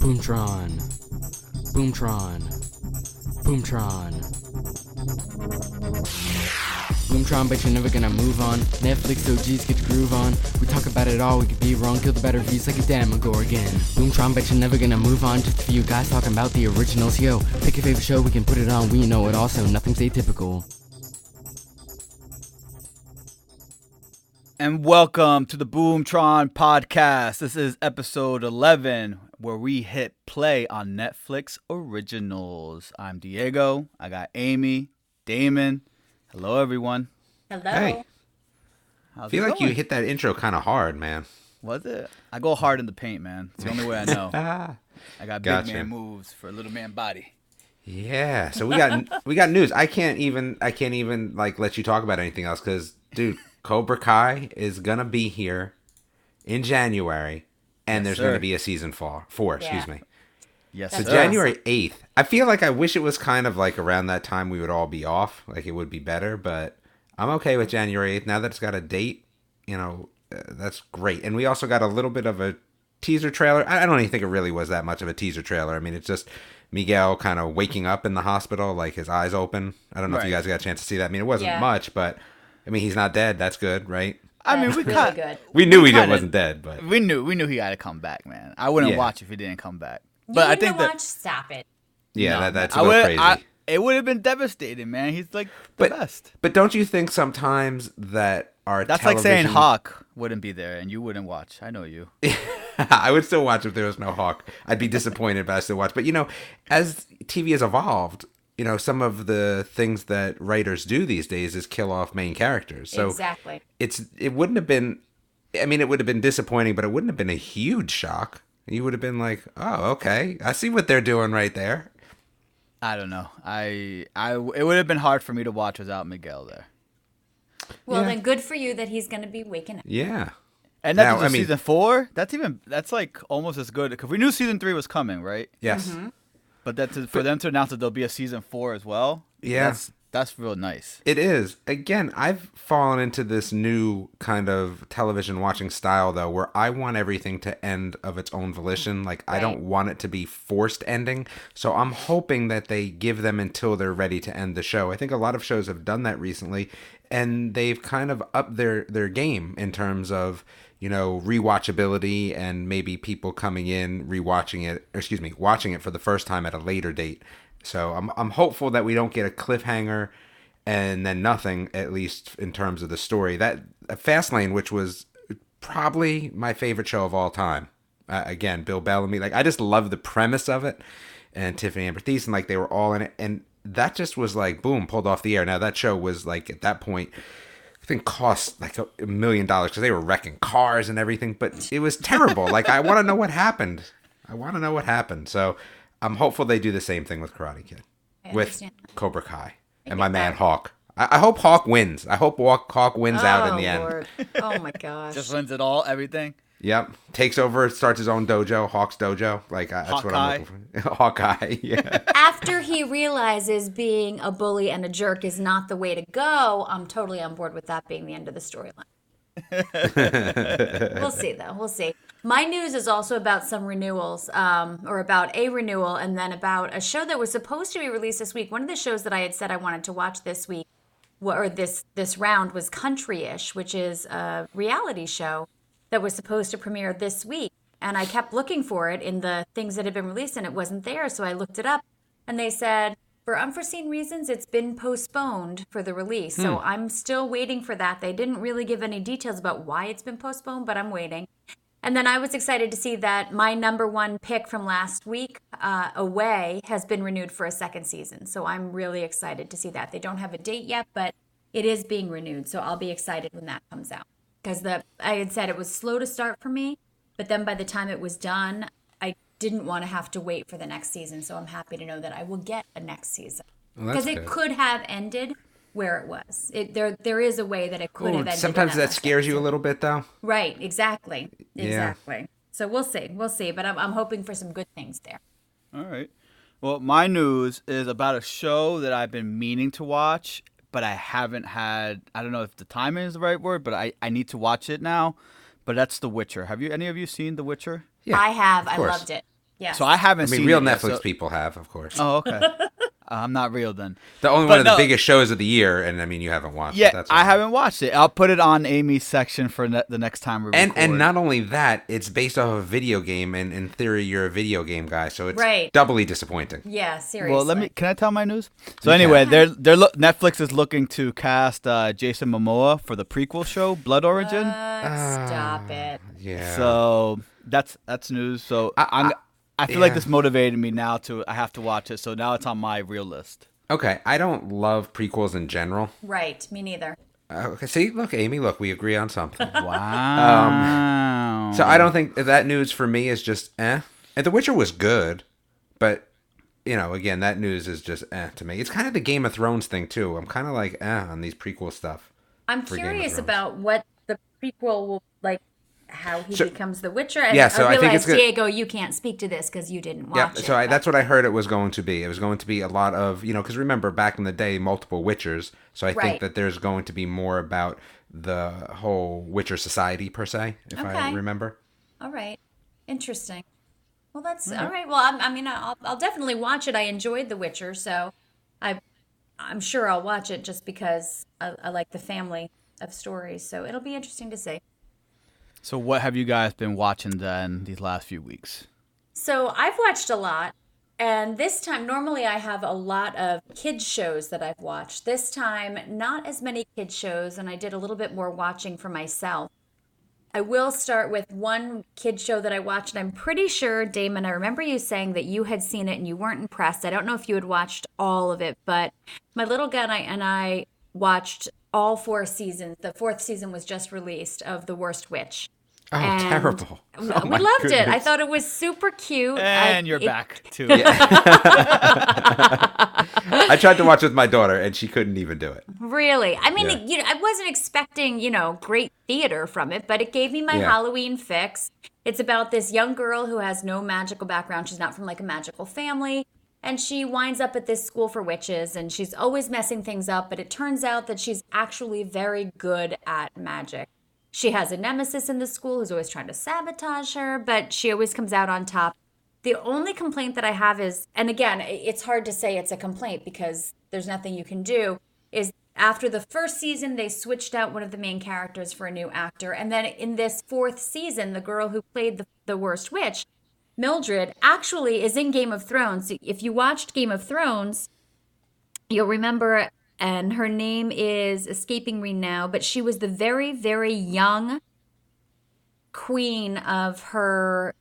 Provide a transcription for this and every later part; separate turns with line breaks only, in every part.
Boomtron. Boomtron. Boomtron. Boomtron, but you're never gonna move on. Netflix OGs get the groove on. We talk about it all, we could be wrong, kill the better views like a damn Demogorgon. Boomtron, but you're never gonna move on. Just a few guys talking about the originals. Yo, pick your favorite show, we can put it on. We know it also, nothing's atypical.
And welcome to the Boomtron podcast. This is episode 11, where we hit play on Netflix originals. I'm Diego. I got Amy, Damon. Hello, everyone.
Hello.
Hey.
How's
I feel
it
like
going?
you hit that intro kind of hard, man.
Was it? I go hard in the paint, man. It's the only way I know.
Ah.
I got
Gotcha.
big man moves for a little man body.
Yeah. So we got we got news. I can't even I can't even like let you talk about anything else because dude, Cobra Kai is gonna be here in January, and
Yes,
there's gonna be a season four. Four, excuse me.
Yes,
So
sir.
January eighth. I feel like I wish it was kind of like around that time we would all be off. Like it would be better, but I'm okay with January eighth. Now that it's got a date, you know, uh, that's great. And we also got a little bit of a teaser trailer. I I don't even think it really was that much of a teaser trailer. I mean, it's just Miguel kind of waking up in the hospital, like his eyes open. I don't know if you guys got a chance to see that. I mean, it wasn't
Yeah.
much, but I mean, he's not dead. That's good, right?
I mean, we
really
cut.
good.
We knew he
kinda-
wasn't dead, but
We knew we knew he had to come back, man. I wouldn't
Yeah.
watch if he didn't come back.
You
But I
wouldn't
think
have
that
watched Stop It.
yeah,
No,
that, that's
I
a
would-
crazy.
I- it would have been devastating, man. He's like the
But-
best.
but don't you think sometimes that our
That's like saying Hawk wouldn't be there and you wouldn't watch. I know you.
I would still watch if there was no Hawk. I'd be disappointed, but I still watch. But you know, as TV has evolved, you know, some of the things that writers do these days is kill off main characters. So
exactly.
it's it wouldn't have been. I mean, it would have been disappointing, but it wouldn't have been a huge shock. You would have been like, "Oh, okay, I see what they're doing right there."
I don't know. I I it would have been hard for me to watch without Miguel there.
Well,
Yeah.
then good for you that he's going to be waking up.
Yeah,
And that's
Now,
just
I mean-
season four. That's even that's like almost as good because we knew season three was coming, right?
yes,
Mm-hmm.
But that's for them to announce that there'll be a season four as well.
Yeah.
that's that's real nice.
It is. Again, I've fallen into this new kind of television watching style though where I want everything to end of its own volition. Like I don't want it to be forced ending. So I'm hoping that they give them until they're ready to end the show. I think a lot of shows have done that recently and they've kind of upped their their game in terms of you know rewatchability and maybe people coming in rewatching it or excuse me watching it for the first time at a later date. So i'm, I'm hopeful that we don't get a cliffhanger and then nothing at least in terms of the story. That uh, fastlane which was probably my favorite show of all time. Uh, again bill bellamy like i just love the premise of it and tiffani amber Thiessen, like they were all in it. And that just was like boom pulled off the air. Now that show was like at that point I think cost like a a million dollars because they were wrecking cars and everything, but it was terrible. like I want to know what happened. I want to know what happened. So I'm hopeful they do the same thing with Karate Kid,
I
with
understand.
Cobra Kai, and
get
my man
that.
Hawk. I, I hope Hawk wins. I hope Hawk, Hawk wins out in
oh,
the end.
Oh, my gosh.
Just wins it all, everything.
Yep, takes over, starts his own dojo, Hawk's dojo. Like I, that's what I'm looking for. Hawkeye, yeah.
After he realizes being a bully and a jerk is not the way to go, I'm totally on board with that being the end of the storyline. we'll see, though. We'll see. My news is also about some renewals, um, or about a renewal, and then about a show that was supposed to be released this week. One of the shows that I had said I wanted to watch this week, or this this round, was Countryish, which is a reality show that was supposed to premiere this week. And I kept looking for it in the things that had been released, and it wasn't there. So I looked it up, and they said, for unforeseen reasons, it's been postponed for the release. So I'm still waiting for that. They didn't really give any details about why it's been postponed, but I'm waiting. And then I was excited to see that my number one pick from last week, uh, Away, has been renewed for a second season. So I'm really excited to see that. They don't have a date yet, but it is being renewed. So I'll be excited when that comes out. Because the I had said it was slow to start for me, but then by the time it was done, I didn't want to have to wait for the next season. So I'm happy to know that I will get a next season.
Well,
Because it could have ended where it was. It, there there is a way that it could
Ooh,
have ended.
sometimes that
last
scares you a little bit, though.
Right, exactly.
Yeah.
Exactly. So we'll see. We'll see. But I'm, I'm hoping for some good things there.
All right. Well, my news is about a show that I've been meaning to watch, but I haven't had. I don't know if the timing is the right word, but I, I need to watch it now. But that's The Witcher. Have you any of you seen The Witcher?
Yeah,
I have.
of
I loved it. Yeah.
So I haven't
I mean,
seen
real
it yet,
Netflix
so-
people have, of course.
Oh, okay. I'm not real then.
the only
but
one of the biggest shows of the year, and I mean, you haven't watched. it.
Yeah,
That's
I haven't watched it. I'll put it on Amy's section for ne- the next time we
And
record.
and not only that, it's based off a video game, and in theory, you're a video game guy, so it's
Right.
doubly disappointing.
yeah, seriously.
Well, let me. Can I tell my news? So
You
anyway,
can.
they're they're lo- Netflix is looking to cast uh, Jason Momoa for the prequel show Blood Origin.
Uh, stop it.
Yeah.
So that's that's news. So
I-
I, am I feel like this motivated me now to I have to watch it. So now it's on my real list.
okay, I don't love prequels in general.
Right. Me neither.
Uh, okay, see, look, Amy, look, we agree on something.
Wow.
Um, so I don't think that news for me is just eh. And The Witcher was good, but you know, again, that news is just eh to me. It's kind of the Game of Thrones thing too. I'm kind of like eh on these prequel stuff.
I'm
for Game of
curious about what the prequel will like. How he
So-
becomes the Witcher. And
Yeah, so I
I
think it's
Diego, you can't speak to this because you didn't watch
Yeah,
it.
so I, that's what I heard it was going to be. It was going to be a lot of, you know, because remember back in the day, multiple Witchers. So I
Right.
think that there's going to be more about the whole Witcher society per se, if I remember.
All right. Interesting. Well, that's
Mm-hmm.
all right. Well, I'm, I mean, I'll, I'll definitely watch it. I enjoyed The Witcher, so I, I'm sure I'll watch it just because I, I like the family of stories. So it'll be interesting to see.
So what have you guys been watching then these last few weeks?
So I've watched a lot, and this time, normally I have a lot of kids shows that I've watched. This time, not as many kids shows, and I did a little bit more watching for myself. I will start with one kid show that I watched, and I'm pretty sure, Damon, I remember you saying that you had seen it and you weren't impressed. I don't know if you had watched all of it, but my little guy and I watched all four seasons. The fourth season was just released of The Worst Witch.
Oh,
And
terrible.
We
Oh, my
loved it. I thought it was super cute.
And
I-
you're
it-
back to
I tried to watch with my daughter, and she couldn't even do it.
Really? I mean,
Yeah.
you know, I wasn't expecting, you know, great theater from it, but it gave me my
Yeah.
Halloween fix. It's about this young girl who has no magical background. She's not from like a magical family. And she winds up at this school for witches and she's always messing things up, but it turns out that she's actually very good at magic. She has a nemesis in the school who's always trying to sabotage her, but she always comes out on top. The only complaint that I have is, and again, it's hard to say it's a complaint because there's nothing you can do, is after the first season, they switched out one of the main characters for a new actor. And then in this fourth season, the girl who played the, the worst witch, Mildred, actually is in Game of Thrones. If you watched Game of Thrones, you'll remember, and her name is escaping me now, but she was the very, very young queen of her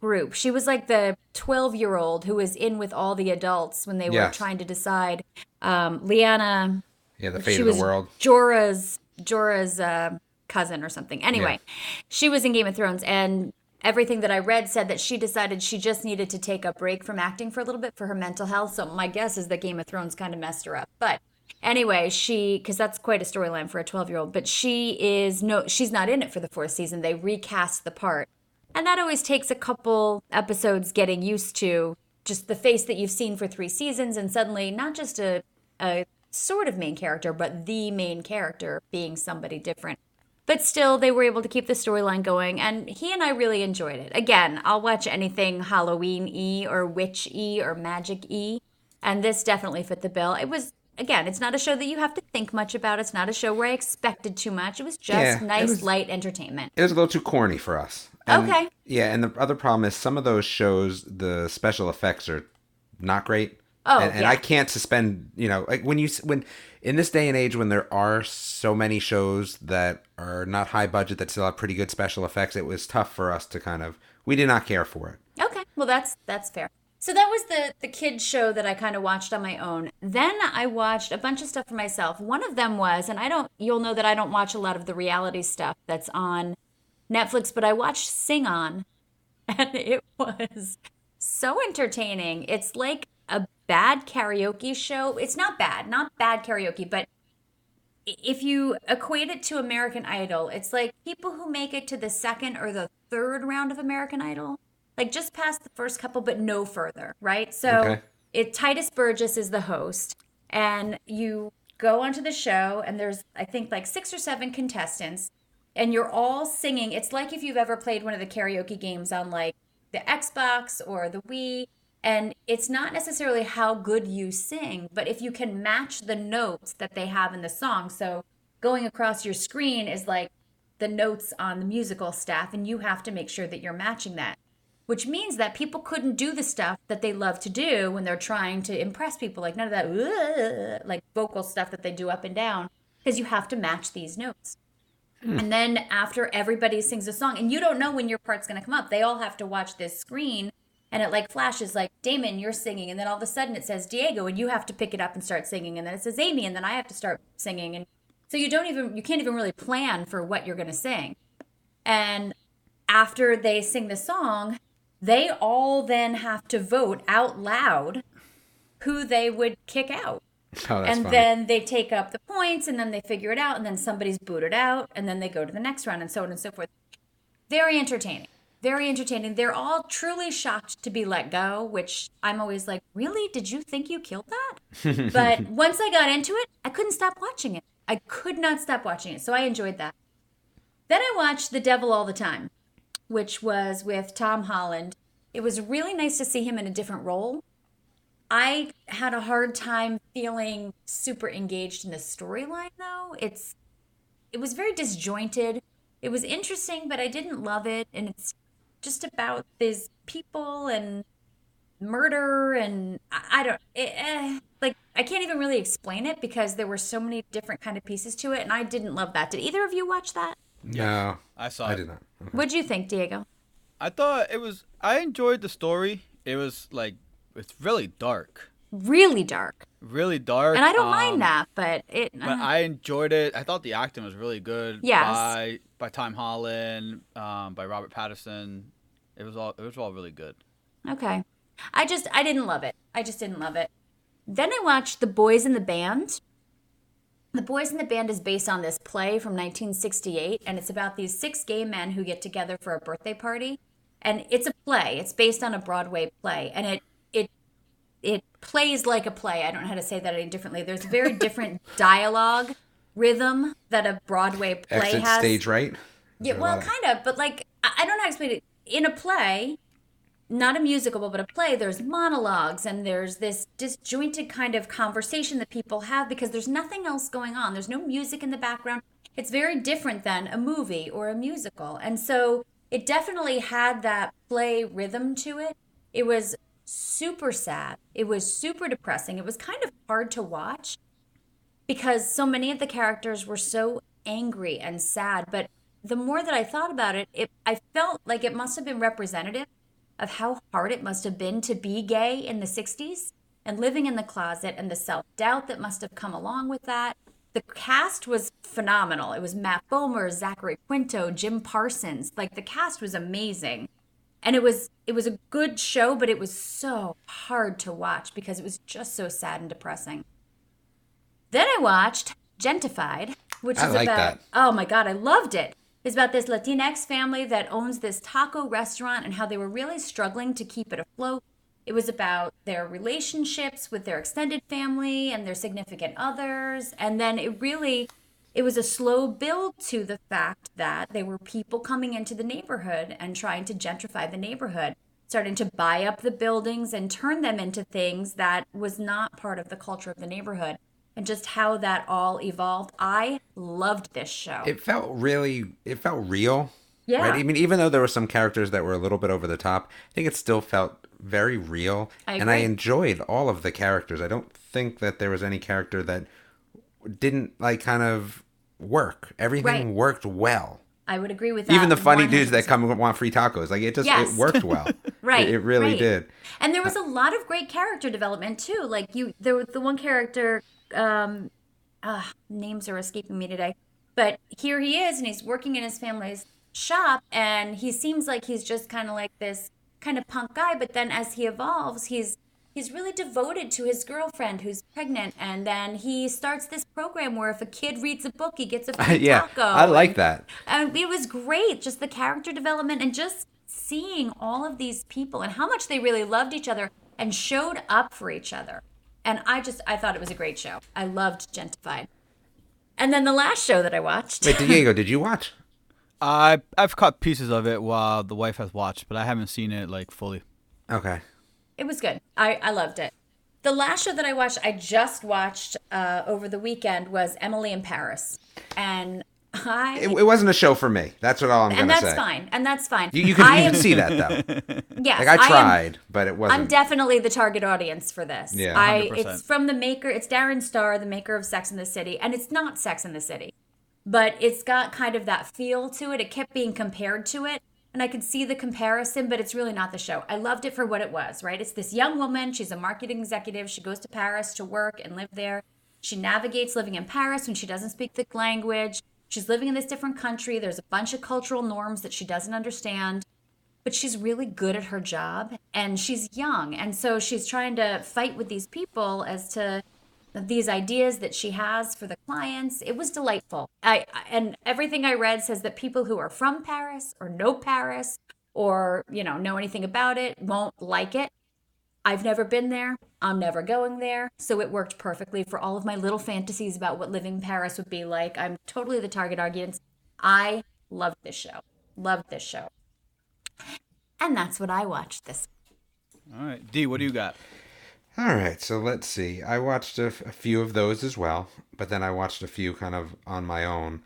group. She was like the 12 year old who was in with all the adults when they were
Yes.
trying to decide. Um, Lyanna,
Yeah, the fate of the world.
Jorah's Jorah's uh, cousin or something. Anyway, she was in Game of Thrones, and everything that I read said that she decided she just needed to take a break from acting for a little bit for her mental health. So my guess is that Game of Thrones kind of messed her up, but. Anyway, she because that's quite a storyline for a 12-year-old, but she is no she's not in it for the fourth season. They recast the part. And that always takes a couple episodes getting used to just the face that you've seen for three seasons and suddenly not just a, a sort of main character, but the main character being somebody different. But still, they were able to keep the storyline going, and he and I really enjoyed it. Again, I'll watch anything Halloween y or witch y or magic y, and this definitely fit the bill. It was, again, it's not a show that you have to think much about. It's not a show where I expected too much. It was just
Yeah, it
nice,
was-
light entertainment.
It was a little too corny for us. And-
Okay.
Yeah, and the other problem is some of those shows, the special effects are not great.
Oh,
and, and
yeah.
I can't suspend. You know, like when you when in this day and age when there are so many shows that are not high budget that still have pretty good special effects, it was tough for us to kind of. We did not care for it.
Okay, well that's that's fair. So that was the the kids show that I kind of watched on my own. Then I watched a bunch of stuff for myself. One of them was, and I don't, you'll know that I don't watch a lot of the reality stuff that's on Netflix, but I watched Sing On, and it was so entertaining. It's like a bad karaoke show. It's not bad, not bad karaoke, but if you equate it to American Idol, it's like people who make it to the second or the third round of American Idol, like just past the first couple, but no further, right? So
Okay.
it Tituss Burgess is the host, and you go onto the show, and there's I think like six or seven contestants, and you're all singing. It's like if you've ever played one of the karaoke games on like the Xbox or the Wii. And it's not necessarily how good you sing, but if you can match the notes that they have in the song. So going across your screen is like the notes on the musical staff, and you have to make sure that you're matching that. Which means that people couldn't do the stuff that they love to do when they're trying to impress people, like none of that like vocal stuff that they do up and down, because you have to match these notes. Hmm. And then after everybody sings a song, and you don't know when your part's going to come up, they all have to watch this screen and it like flashes like Damon, you're singing, and then all of a sudden it says Diego, and you have to pick it up and start singing, and then it says Amy, and then I have to start singing, and so you don't even you can't even really plan for what you're going to sing. And after they sing the song, they all then have to vote out loud who they would kick out
Oh, that's
and
funny.
then they take up the points and then they figure it out and then somebody's booted out and then they go to the next round and so on and so forth very entertaining very entertaining. They're all truly shocked to be let go which i'm always like really? Did you think you killed that? But once i got into it i couldn't stop watching it. I could not stop watching it so i enjoyed that. Then i watched the devil all the time which was with tom holland. It was really nice to see him in a different role. I had a hard time feeling super engaged in the storyline though. It's it was very disjointed. It was interesting, but I didn't love it and it's just about these people and murder and I, I don't it, eh, like I can't even really explain it because there were so many different kind of pieces to it and I didn't love that. Did either of you watch that?
no,
I saw
I
it.
did not.
What'd you think, Diego?
I thought it was. I enjoyed the story. It was like it's really dark,
Really dark.
really dark.
And I don't
um,
mind that, but it
But
uh,
I enjoyed it. I thought the acting was really good.
Yes.
By by Tom Holland, um, by Robert Pattinson. It was all. It was all really good.
Okay. I just I didn't love it. I just didn't love it. Then I watched The Boys in the Band. The Boys in the Band is based on this play from 1968 and it's about these six gay men who get together for a birthday party. And it's a play. It's based on a Broadway play and it it it plays like a play. I don't know how to say that any differently. There's very different dialogue rhythm that a Broadway play
Exit
has.
stage right. Is
Yeah, well,
of-
kind of, but like I I don't know how to explain it. In a play, not a musical, but a play, there's monologues and there's this disjointed kind of conversation that people have because there's nothing else going on. There's no music in the background. It's very different than a movie or a musical. And so it definitely had that play rhythm to it. It was super sad. It was super depressing. It was kind of hard to watch because so many of the characters were so angry and sad but the more that i thought about it, it i felt like it must have been representative of how hard it must have been to be gay in the 60s and living in the closet and the self-doubt that must have come along with that. The cast was phenomenal. It was matt bomer zachary quinto jim parsons. Like the cast was amazing. And it was it was a good show but it was so hard to watch because it was just so sad and depressing. Then I watched Gentefied, which
I
is
like
about
that.
oh my god, I loved it. It's about this Latinx family that owns this taco restaurant and how they were really struggling to keep it afloat. It was about their relationships with their extended family and their significant others, and then it really it was a slow build to the fact that there were people coming into the neighborhood and trying to gentrify the neighborhood, starting to buy up the buildings and turn them into things that was not part of the culture of the neighborhood and just how that all evolved. I loved this show.
It felt really. It felt real.
Yeah.
Right? I mean, even though there were some characters that were a little bit over the top, I think it still felt very real.
I
and I enjoyed all of the characters. I don't think that there was any character that didn't like kind of work. Everything
Right.
worked well.
I would agree with that.
Even the funny dudes
100%.
that come and want free tacos, like it just
Yes.
it worked well.
Right,
It, it really
right.
did.
And there uh, was a lot of great character development too. Like you, there was the one character. Um, uh, names are escaping me today, but here he is, and he's working in his family's shop, and he seems like he's just kind of like this kind of punk guy. But then as he evolves, he's he's really devoted to his girlfriend who's pregnant, and then he starts this program where if a kid reads a book, he gets a free
yeah,
taco.
I like
and-
that.
and it was great just the character development and just seeing all of these people and how much they really loved each other and showed up for each other and i just i thought it was a great show i loved gentefied and then the last show that i watched
Wait, Diego, did you watch?
I I've caught pieces of it while the wife has watched, but I haven't seen it like fully.
Okay.
It was good. I, I loved it. The last show that I watched, I just watched uh, over the weekend, was Emily in Paris, and I
It, it wasn't a show for me. That's what all I'm gonna say.
And that's fine, and that's fine.
You, you can,
I
you
am,
can see that though.
Yes,
Like I
am-
tried, but it wasn't.
I'm definitely the target audience for this.
Yeah,
I
100%.
it's from the maker. It's Darren Star, the maker of Sex in the City, and it's not Sex in the City, but it's got kind of that feel to it. It kept being compared to it, and I could see the comparison, but it's really not the show. I loved it for what it was. Right? It's this young woman. She's a marketing executive. She goes to Paris to work and live there. She navigates living in Paris when she doesn't speak the language. She's living in this different country. There's a bunch of cultural norms that she doesn't understand but she's really good at her job and she's young. And so she's trying to fight with these people as to these ideas that she has for the clients. It was delightful. I and everything i read says that people who are from paris or know paris or you know know anything about it won't like it i've never been there i'm never going there so it worked perfectly for all of my little fantasies about what living in paris would be like i'm totally the target audience i loved this show loved this show and that's what I watched this.
All right, D, what do you got?
All right, so let's see. I watched a, a few of those as well, but then I watched a few kind of on my own.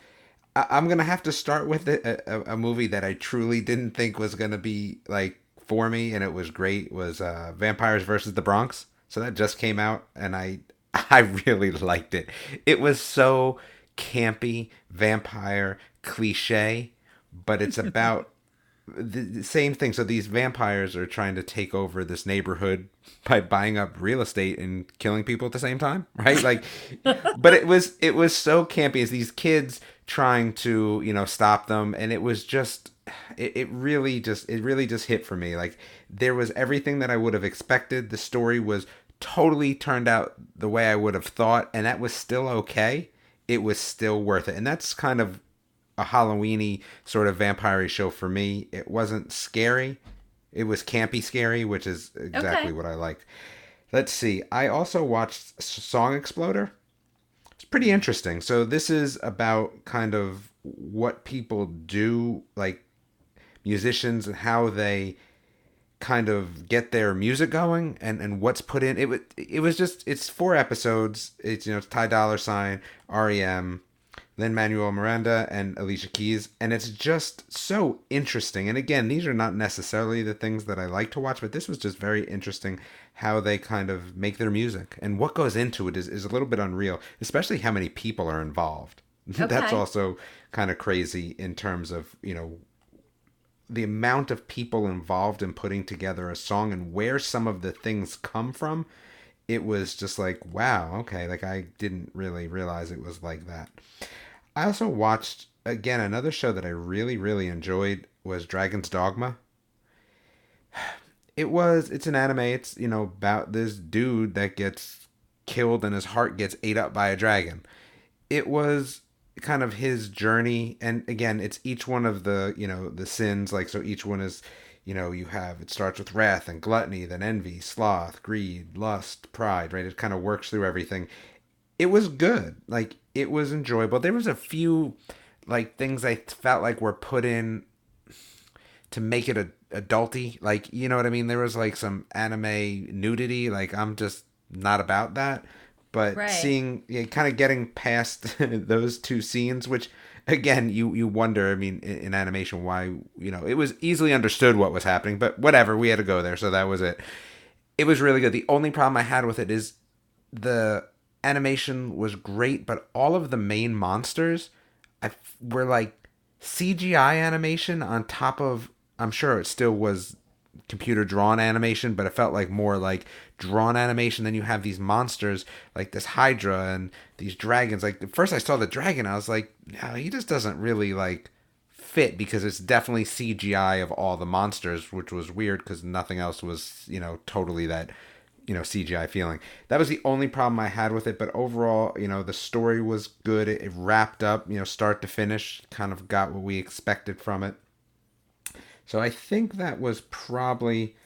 I, I'm gonna have to start with a, a, a movie that I truly didn't think was gonna be like for me, and it was great. Was uh, Vampires versus the Bronx? So that just came out, and I I really liked it. It was so campy, vampire cliche, but it's about the, the same thing. So these vampires are trying to take over this neighborhood by buying up real estate and killing people at the same time, right? Like, but it was it was so campy as these kids trying to you know stop them, and it was just it, it really just it really just hit for me. Like there was everything that I would have expected. The story was totally turned out the way I would have thought, and that was still okay. It was still worth it, and that's kind of a Halloweeny sort of vampire show for me. It wasn't scary. It was campy scary, which is exactly
Okay.
what I liked. Let's see. I also watched Song Exploder. It's pretty interesting. So this is about kind of what people do, like musicians and how they kind of get their music going and and what's put in. It was it was just it's four episodes. It's you know it's Ty Dolla Sign REM Lin-Manuel Miranda and Alicia Keys. And it's just so interesting. And again these are not necessarily the things that I like to watch but this was just very interesting how they kind of make their music. And what goes into it is, is a little bit unreal especially how many people are involved. That's also kind of crazy in terms of you know the amount of people involved in putting together a song and where some of the things come from it was just like wow okay like i didn't really realize it was like that. I also watched again another show that i really really enjoyed was dragon's dogma. It was it's an anime it's you know about this dude that gets killed and his heart gets ate up by a dragon. It was kind of his journey. And again it's each one of the you know the sins. Like so each one is you know you have it starts with wrath and gluttony then envy sloth greed lust pride right? It kind of works through everything. It was good. Like it was enjoyable. There was a few like things i felt like were put in to make it a adulty. Like you know what i mean? There was like some anime nudity. Like i'm just not about that but
Right.
seeing yeah, kind of getting past those two scenes which again you you wonder i mean in, in animation why you know it was easily understood what was happening but whatever we had to go there so that was it it was really good the only problem i had with it is the animation was great, but all of the main monsters I f- were like CGI animation on top of. I'm sure it still was computer drawn animation, but it felt like more like drawn animation. Then you have these monsters like this Hydra and these dragons. Like at first I saw the dragon, I was like, no, he just doesn't really like fit because it's definitely CGI of all the monsters, which was weird because nothing else was, you know, totally that, you know, CGI feeling. That was the only problem I had with it. But overall, you know, the story was good. It, it wrapped up, you know, start to finish, kind of got what we expected from it. So I think that was probably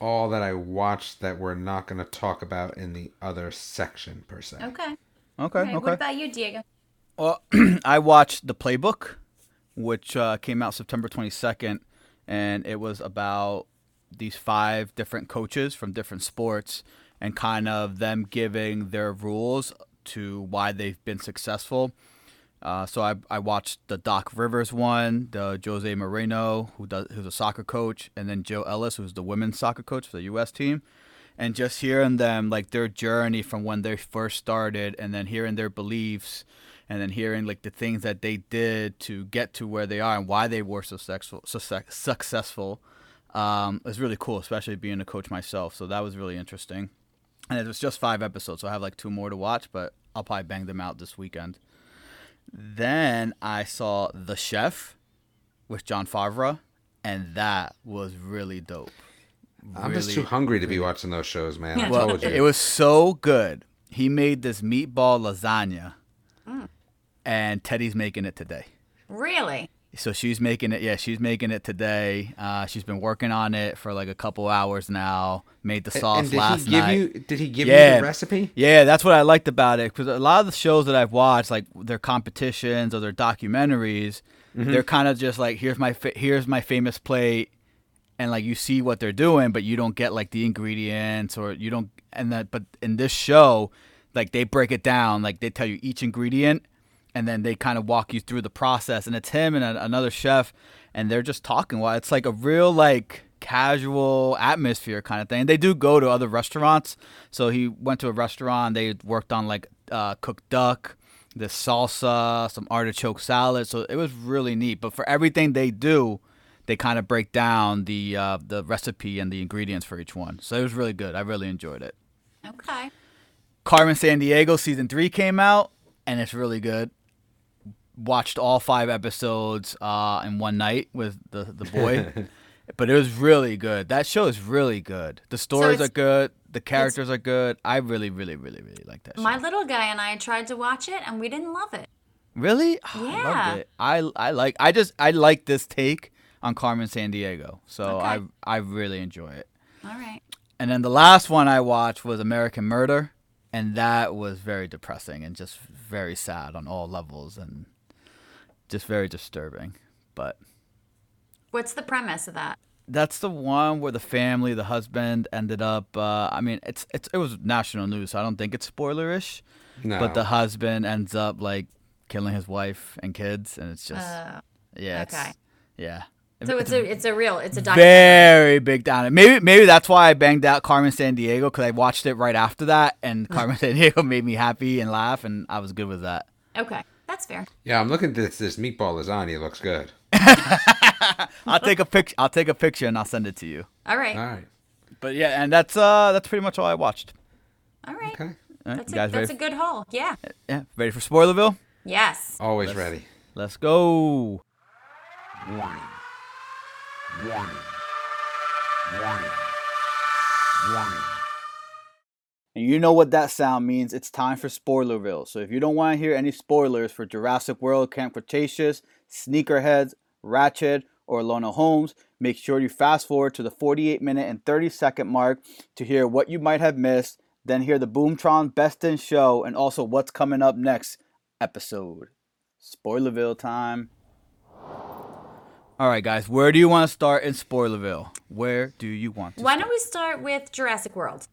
all that I watched that we're not going to talk about in the other section per se.
Okay.
Okay,
Okay.
okay.
What about you, Diego?
Well, I watched The Playbook, which uh, came out September 22nd, and it was about these five different coaches from different sports and kind of them giving their rules to why they've been successful. Uh, so I, I watched the Doc Rivers one, the Jose Mourinho, who does who's a soccer coach, and then Jill Ellis, who's the women's soccer coach for the U.S. team, and just hearing them like their journey from when they first started, and then hearing their beliefs, and then hearing like the things that they did to get to where they are and why they were so successful, so successful, um, really cool, especially being a coach myself. So that was really interesting, and it was just five episodes, so I have like two more to watch, but I'll probably bang them out this weekend. Then I saw The Chef with Jon Favreau, and that was really dope.
I'm just too hungry to be watching those shows, man. I
well,
told you.
it was so good. He made this meatball lasagna, mm. and Teddy's making it today.
Really?
So she's making it. Yeah, she's making it today. Uh, she's been working on it for like a couple hours now. Made the sauce
and did
last
he give
night.
you? Did he give
Yeah.
you the recipe?
Yeah, that's what I liked about it because a lot of the shows that I've watched, like their competitions or their documentaries, they're kind of just like here's my fa- here's my famous plate, and like you see what they're doing, but you don't get like the ingredients or you don't and that. But in this show, like they break it down, like they tell you each ingredient, and then they kind of walk you through the process. And it's him and a, another chef, and they're just talking. Well, it's like a real like casual atmosphere kind of thing. They do go to other restaurants. So he went to a restaurant. They worked on like uh, cooked duck, the salsa, some artichoke salad. So it was really neat. But for everything they do, they kind of break down the uh, the recipe and the ingredients for each one. So it was really good. I really enjoyed it.
Okay.
Carmen Sandiego season three came out, and it's really good. Watched all five episodes uh, in one night with the the boy, but it was really good. That show is really good. The stories are good. The characters are good. I really, really, really, really like that show.
My little guy and I tried to watch it and we didn't love it.
really, Oh, I
Yeah.
loved it. I I like. I just I like this take on Carmen Sandiego. So
Okay.
I I really enjoy it.
All right.
And then the last one I watched was American Murder, and that was very depressing and just very sad on all levels and just very disturbing. But
What's the premise of that?
that's the one where the family, the husband, ended up. Uh, I mean, it's it's it was national news, so I don't think it's spoilerish.
No.
But the husband ends up like killing his wife and kids, and it's just
Uh,
yeah,
okay.
it's, yeah.
so it's a it's a real it's a documentary.
very big down. Maybe maybe that's why I banged out Carmen Sandiego because I watched it right after that, and Carmen Sandiego made me happy and laugh, and I was good with that.
Okay, that's fair.
Yeah, I'm looking at this. This meatball lasagna It looks good.
I'll take a pic. I'll take a picture and I'll send it to you.
All right.
All right.
But yeah, and that's uh that's pretty much all I watched.
All right.
Okay.
All right,
That's,
you
a,
guys
that's a good haul. Yeah.
yeah, ready for Spoilerville?
Yes.
Always ready.
Let's go.
Warning. Warning. Warning. Warning.
And you know what that sound means. It's time for Spoilerville. So if you don't want to hear any spoilers for Jurassic World, Camp Cretaceous, Sneakerheads, Ratched, or Enola Holmes, make sure you fast forward to the 48 minute and 30 second mark to hear what you might have missed, then hear the Boomtron Best in Show, and also what's coming up next episode. Spoilerville time. All right, guys, where do you want to start in Spoilerville? Where do you want to
Why
start?
don't we start with Jurassic World?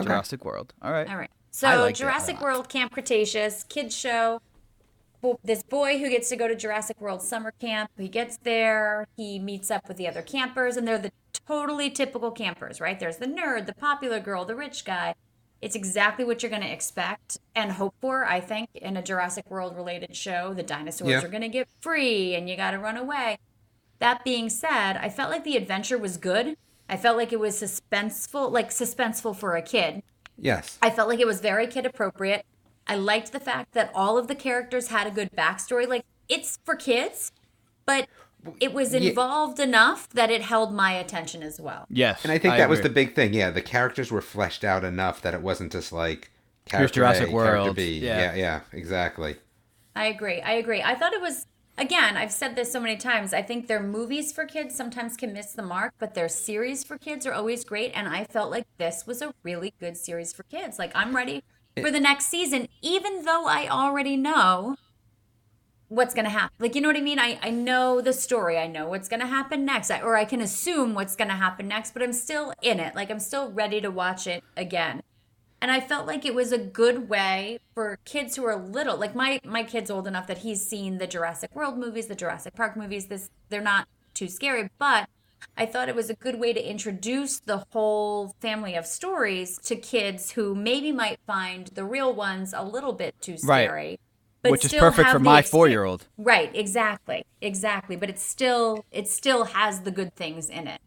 Jurassic World. All right.
All right. So
like
Jurassic. World Camp Cretaceous kids show. This boy who gets to go to Jurassic World summer camp, he gets there, he meets up with the other campers, and they're the totally typical campers, right? There's the nerd, the popular girl, the rich guy. It's exactly what you're going to expect and hope for, I think, in a Jurassic World related show. The dinosaurs
Yeah.
are going to get free and you got to run away. That being said, I felt like the adventure was good. I felt like it was suspenseful, like suspenseful for a kid.
Yes.
I felt like it was very kid appropriate. I liked the fact that all of the characters had a good backstory. Like it's for kids, but it was
Yeah.
involved enough that it held my attention as well.
Yes.
And I think that was the big thing. Yeah, the characters were fleshed out enough that it wasn't just like character
Jurassic
A, character B.
Yeah.
Yeah. yeah, exactly.
I agree. I agree. I thought it was again, I've said this so many times. I think their movies for kids sometimes can miss the mark, but their series for kids are always great and I felt like this was a really good series for kids. Like I'm ready for the next season even though I already know what's going to happen. Like, you know what I mean? I, I know the story. I know what's going to happen next. I, or I can assume what's going to happen next, but I'm still in it. Like, I'm still ready to watch it again. And I felt like it was a good way for kids who are little. Like my my kid's old enough that he's seen the Jurassic World movies, the Jurassic Park movies. This they're not too scary, but I thought it was a good way to introduce the whole family of stories to kids who maybe might find the real ones a little bit too
Right.
scary. But
Which is perfect for my four-year-old.
Right, exactly. Exactly. But it still it still has the good things in it.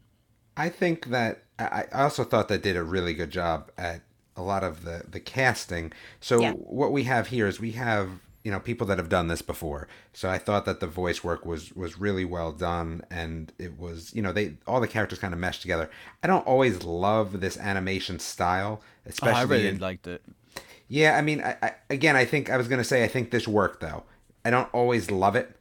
I think that I I also thought that did a really good job at a lot of the the casting. So
Yeah.
what we have here is we have you know people that have done this before. So I thought that the voice work was was really well done, and it was you know they all the characters kind of meshed together. I don't always love this animation style,
Oh,
especially
I really
in,
liked it.
yeah, I mean, I, I, again, I think I was gonna say I think this worked though. I don't always love it,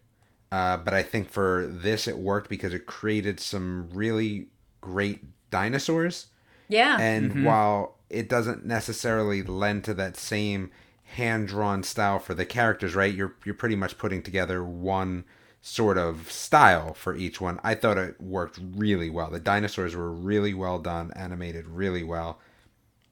uh, but I think for this it worked because it created some really great dinosaurs.
Yeah.
And while it doesn't necessarily lend to that same hand drawn style for the characters, right? You're you're pretty much putting together one sort of style for each one. I thought it worked really well. The dinosaurs were really well done, animated really well.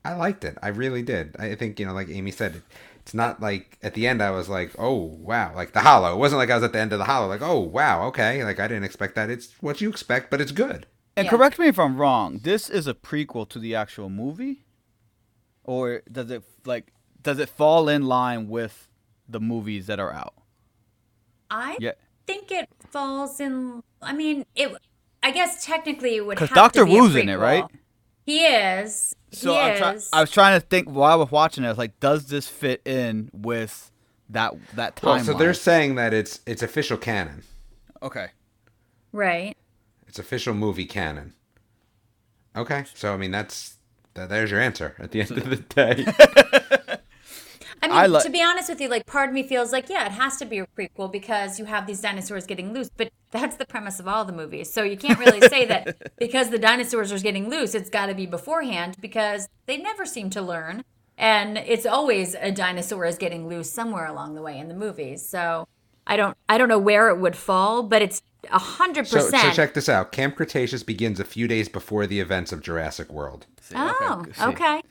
I liked it. I really did. I think, you know, like Amy said, it's not like at the end I was like, oh, wow, like the hollow. It wasn't like I was at the end of the hollow, like, oh, wow, okay. Like I didn't expect that. It's what you expect, but it's good.
And
Yeah.
correct me if I'm wrong. This is a prequel to the actual movie, or does it like does it fall in line with the movies that are out?
I
Yeah.
think it falls in. I mean, it. I guess technically it would.
Because
have
Doctor
to be a
Wu's in it, right?
He is.
So
he
I'm try-
is.
I was trying to think while I was watching it. I was like, does this fit in with that that
Well,
timeline?
so they're saying that it's it's official canon.
okay.
right.
It's official movie canon. Okay, so I mean that's that, there's your answer at the end of the day.
I mean,
I li-
to be honest with you, like part of me feels like yeah, it has to be a prequel because you have these dinosaurs getting loose. But that's the premise of all the movies, so you can't really say that because the dinosaurs are getting loose, it's got to be beforehand because they never seem to learn, and it's always a dinosaur is getting loose somewhere along the way in the movies. So I don't, I don't know where it would fall, but it's a hundred
percent. so check this out. Camp Cretaceous begins a few days before the events of Jurassic World.
See,
Oh,
see.
okay.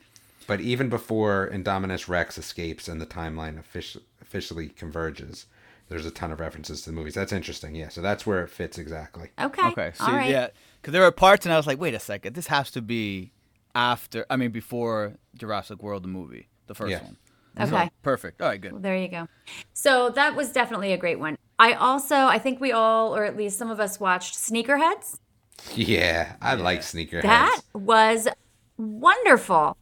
But even before Indominus Rex escapes and the timeline offici- officially converges, there's a ton of references to the movies. That's interesting. Yeah, so that's where it fits exactly.
Okay.
Okay. See,
All right.
yeah, because there are parts, and I was like, wait a second, this has to be after. I mean, before Jurassic World, the movie, the first
Yeah.
one.
Okay.
So, perfect. All right, good.
Well, there you go. So that was definitely a great one. I also, I think we all, or at least some of us, watched Sneakerheads.
Yeah, I like sneakerheads.
That was wonderful.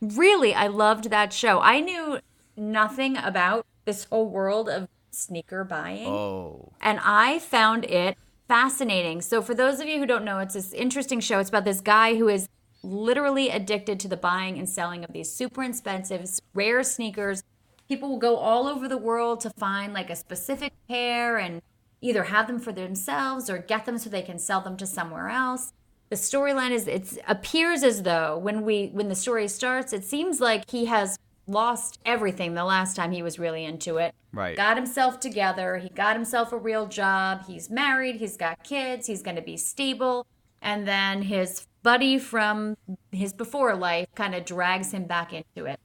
Really, I loved that show. I knew nothing about this whole world of sneaker buying.
Oh,
and I found it fascinating. So, for those of you who don't know, it's this interesting show. It's about this guy who is literally addicted to the buying and selling of these super expensive, rare sneakers. People will go all over the world to find like a specific pair and either have them for themselves or get them so they can sell them to somewhere else. The storyline is it appears as though when we when the story starts, it seems like he has lost everything the last time he was really into it
Right.
got himself together. He got himself a real job. He's married. He's got kids. He's going to be stable. And then his buddy from his before life kind of drags him back into it.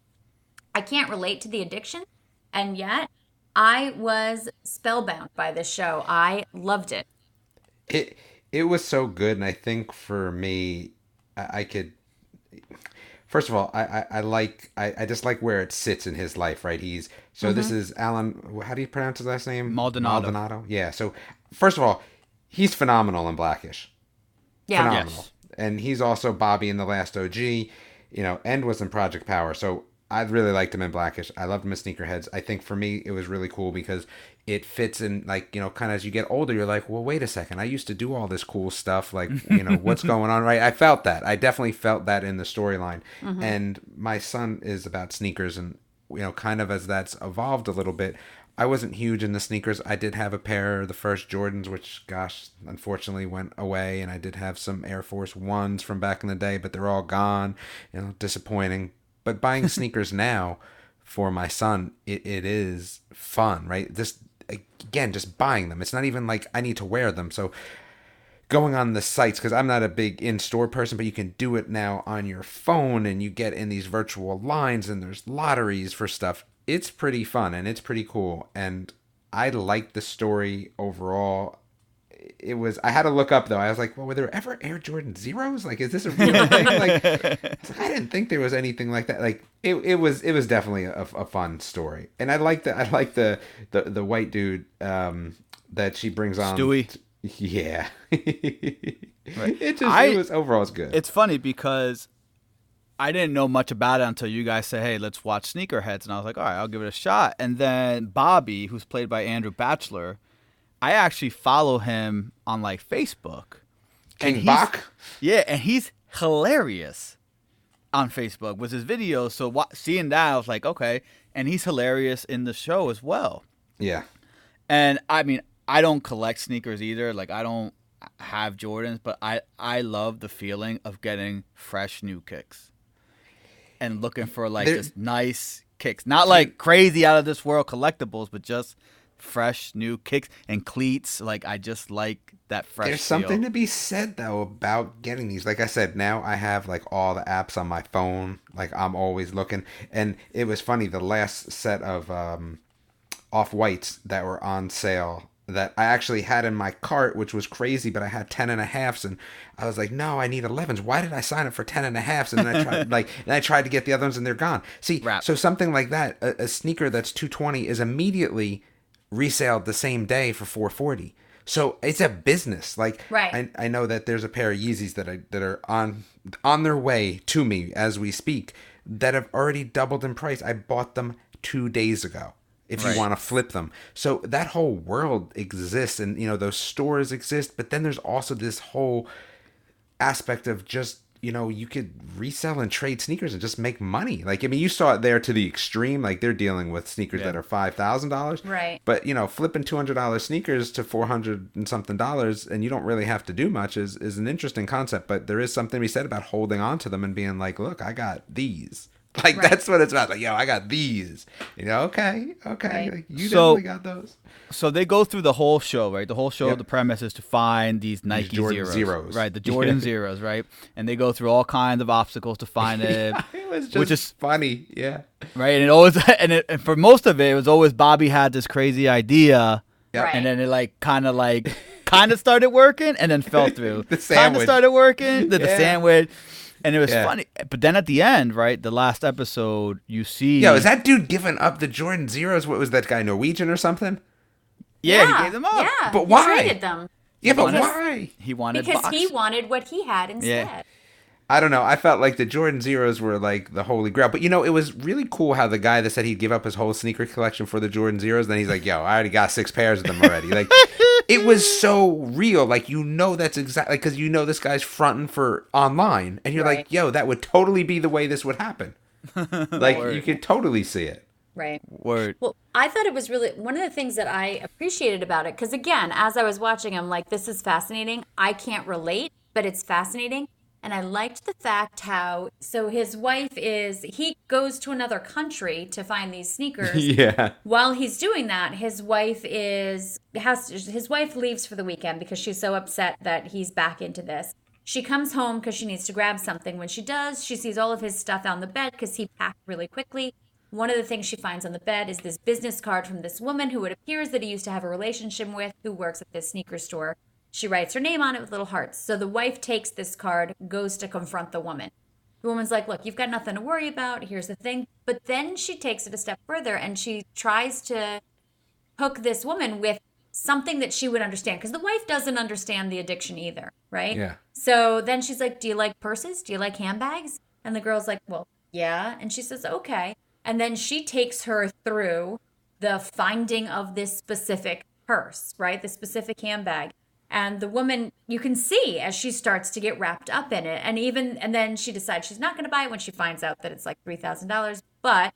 I can't relate to the addiction. And yet, I was spellbound by this show. I loved it.
it it was so good and i think for me i, I could first of all I, I i like I, I just like where it sits in his life right he's so this mm-hmm. is allen how do you pronounce his last name
Maldonado.
maldonado yeah so first of all he's phenomenal in blackish
Yeah.
phenomenal.
Yes.
And he's also Bobby in the last OG. You know, End was in Project Power, so I really liked him in Blackish. I loved him in Sneakerheads. I think for me it was really cool because it fits in like you know, kind of as you get older, you're like, well, wait a second, I used to do all this cool stuff. Like you know, what's going on? Right? I felt that. I definitely felt that in the storyline. Mm-hmm. And my son is about sneakers, and you know, kind of as that's evolved a little bit. I wasn't huge in the sneakers. I did have a pair of the first Jordans, which, gosh, unfortunately went away, and I did have some Air Force Ones from back in the day, but they're all gone. You know, disappointing. But buying sneakers now for my son, it, it is fun, right? This again just buying them. It's not even like I need to wear them. So going on the sites because I'm not a big in-store person, but you can do it now on your phone, and you get in these virtual lines, and there's lotteries for stuff. It's pretty fun and it's pretty cool, and I like the story overall. It was. I had to look up though. I was like, "Well, were there ever Air Jordan zeros? Like, is this a real thing?" Like, I, like, I didn't think there was anything like that. Like, it, it was. It was definitely a, a fun story, and I like the. I like the the the white dude um, that she brings on.
Stewie.
Yeah. It just
I-
it was overall it's good.
It's funny because I didn't know much about it until you guys said, "Hey, let's watch Sneakerheads," and I was like, "All right, I'll give it a shot." And then Bobby, who's played by Andrew Bachelor, I actually follow him on like Facebook. and
King
he's-
Bach.
Yeah, and he's hilarious on Facebook with his videos. So wa- seeing that, I was like, okay, and he's hilarious in the show as well.
Yeah.
And I mean, I don't collect sneakers either. Like I don't have Jordans, but I I love the feeling of getting fresh new kicks and looking for like
There-
just nice kicks, not like crazy out of this world collectibles, but just fresh new kicks and cleats. Like I just like that fresh.
There's
feel.
something to be said though about getting these. Like I said, now I have like all the apps on my phone. Like I'm always looking. And it was funny, the last set of um off whites that were on sale that I actually had in my cart, which was crazy, but I had 10 and a halves and I was like, no, I need 11s. Why did I sign up for 10 and a halves? And then I tried like, and I tried to get the other ones and they're gone. See,
Wrap.
so something like that, a, a sneaker that's 220 is immediately resale the same day for 440. So it's a business. Like
Right.
I, I know that there's a pair of Yeezys that I that are on on their way to me as we speak that have already doubled in price. I bought them two days ago. If
Right.
you want to flip them, so that whole world exists, and you know those stores exist. But then there's also this whole aspect of just you know you could resell and trade sneakers and just make money like i mean you saw it there to the extreme like they're dealing with sneakers that are five thousand dollars
Right.
but you know flipping two hundred dollars sneakers to four hundred and something dollars and you don't really have to do much is is an interesting concept but there is something to be said about holding on to them and being like look i got these like
Right.
that's what it's about like yo i got these you know okay okay
Right.
like, you
So-
definitely got those
So they go through the whole show, right? The whole show,
Yep.
the premise is to find these Nike
Jordan
zeros,
zeros.
right? The Jordan zeros, right? And they go through all kinds of obstacles to find it,
it was just
which is
funny yeah
right. And it always, and, it, and for most of it, it was always Bobby had this crazy idea,
Yep.
Right.
and then it like kind of like kind of started working, and then fell through.
The sandwich
Kind of started working, the
Yeah.
sandwich, and it was
Yeah.
funny. But then at the end, right, the last episode, you see,
Yo, is that dude giving up the Jordan Zeros? What was that guy, Norwegian or something?
yeah, he gave them up.
Yeah,
But
he
why?
traded them
Yeah, but
wanted-
why?
He wanted
because he wanted what he had instead.
I don't know. I felt like the Jordan Zeros were like the holy grail. But you know, it was really cool how the guy that said he'd give up his whole sneaker collection for the Jordan Zeros, then he's like, yo, I already got six pairs of them already. Like, it was so real. Like, you know, that's exactly because you know this guy's fronting for online. And you're
Right.
like, yo, that would totally be the way this would happen. like,
Word.
you could totally see it.
Right.
Word.
Well, I thought it was really one of the things that I appreciated about it because again, as I was watching, I'm like, this is fascinating. I can't relate, but it's fascinating. And I liked the fact how so his wife is he goes to another country to find these sneakers.
Yeah.
While he's doing that, his wife is has his wife leaves for the weekend because she's so upset that he's back into this. She comes home because she needs to grab something. When she does, she sees all of his stuff on the bed because he packed really quickly. One of the things she finds on the bed is this business card from this woman who it appears that he used to have a relationship with, who works at this sneaker store. She writes her name on it with little hearts. So the wife takes this card, goes to confront the woman. The woman's like, Look, you've got nothing to worry about. Here's the thing. But then she takes it a step further and she tries to hook this woman with something that she would understand because the wife doesn't understand the addiction either, right?
Yeah.
So then she's like, Do you like purses? Do you like handbags? And the girl's like, Well, yeah. And she says, Okay. And then she takes her through the finding of this specific purse, right? The specific handbag. And the woman, you can see as she starts to get wrapped up in it. And even, and then she decides she's not going to buy it when she finds out that it's like $3,000. But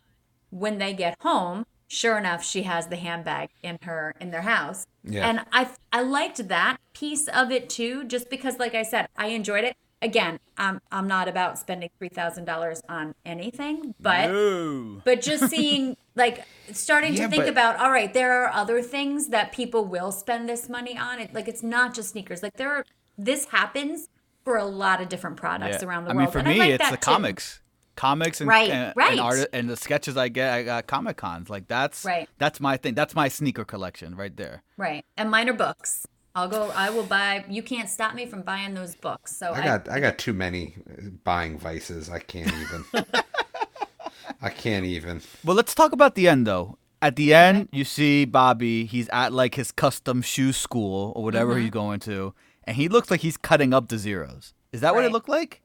when they get home, sure enough, she has the handbag in her, in their house.
Yeah.
And I, I liked that piece of it too, just because, like I said, I enjoyed it. Again, I'm I'm not about spending three thousand dollars on anything, but
Ooh.
but just seeing like starting
Yeah,
to think
but-
about all right there are other things that people will spend this money on it like it's not just sneakers like there are this happens for a lot of different products
Yeah.
around the world.
I
world
mean, for
and
me,
like
it's the
too.
comics, comics, and
Right,
and,
right.
and, art, and the sketches I get at Comic Cons. Like that's
Right.
That's my thing. That's my sneaker collection right there.
right and mine are books i'll go i will buy you can't stop me from buying those books so
I got I got too many buying vices. I can't even. I can't even.
Well, let's talk about the end though. At the end, you see Bobby. He's at like his custom shoe school or whatever
Mm-hmm.
he's going to, and he looks like he's cutting up the zeros. Is that what it looked like?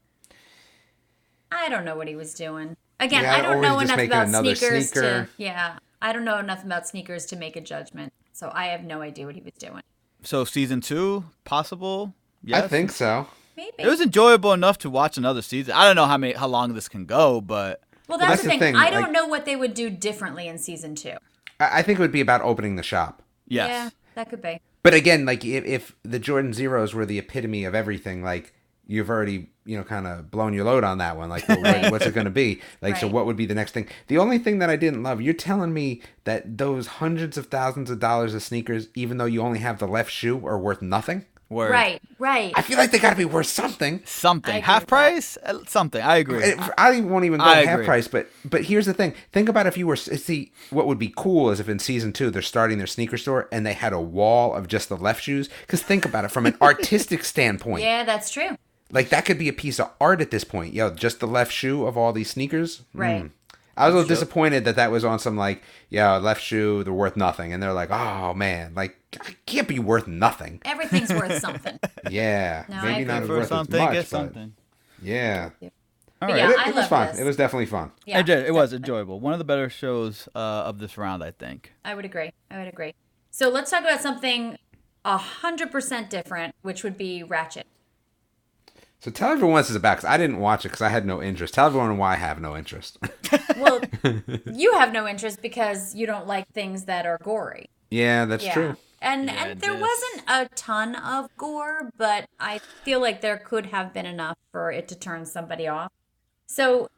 I don't know what he was doing. Again,
Yeah,
I don't know enough about
another
sneakers to yeah. I don't know enough about sneakers to make a judgment. So I have no idea what he was doing.
So season two, possible? Yes.
I think so.
Maybe.
it was enjoyable enough to watch another season. I don't know how many how long this can go, but
well, that's,
that's
the
the
thing.
thing,
I don't
like-
know what they would do differently in season two.
I, I think it would be about opening the shop.
yes.
Yeah, that could be.
But again, like if, if the Jordan Zeros were the epitome of everything, like you've already you know kind of blown your load on that one. Like, well, what- what's it going to be? Like, so what would be the next thing? The only thing that I didn't love, you're telling me that those hundreds of thousands of dollars of sneakers, even though you only have the left shoe, are worth nothing.
Word.
Right, right.
I feel like they got to be worth something.
Something. Half
with that.
price? Uh, Something. I agree.
It- I won't even go
I
half
agree.
price, but but here's the thing. Think about if you were see what would be cool is if in season two they're starting their sneaker store and they had a wall of just the left shoes. Because think about it from an artistic standpoint.
yeah, that's true.
Like that could be a piece of art at this point. Yo, just the left shoe of all these sneakers.
Right.
Mm. I was a little disappointed that that was on some like, yeah, left shoe, they're worth nothing, and they're like, oh man, like it can't be worth nothing.
Everything's worth something.
Yeah,
No,
maybe
agree.
not
For
worth as
something,
much,
get
but
something.
yeah,
All
But yeah,
it, it was fun.
this.
It was definitely fun.
Yeah,
it did. It was enjoyable. One of the better shows uh, of this round, I think.
I would agree. I would agree. So let's talk about something a hundred percent different, which would be Ratched.
So tell everyone this is about because I didn't watch it because I had no interest. Tell everyone why I have no interest.
Well, you have no interest because you don't like things that are gory.
yeah, that's
Yeah.
true.
And
Yeah,
and there
this-
wasn't a ton of gore, but I feel like there could have been enough for it to turn somebody off. So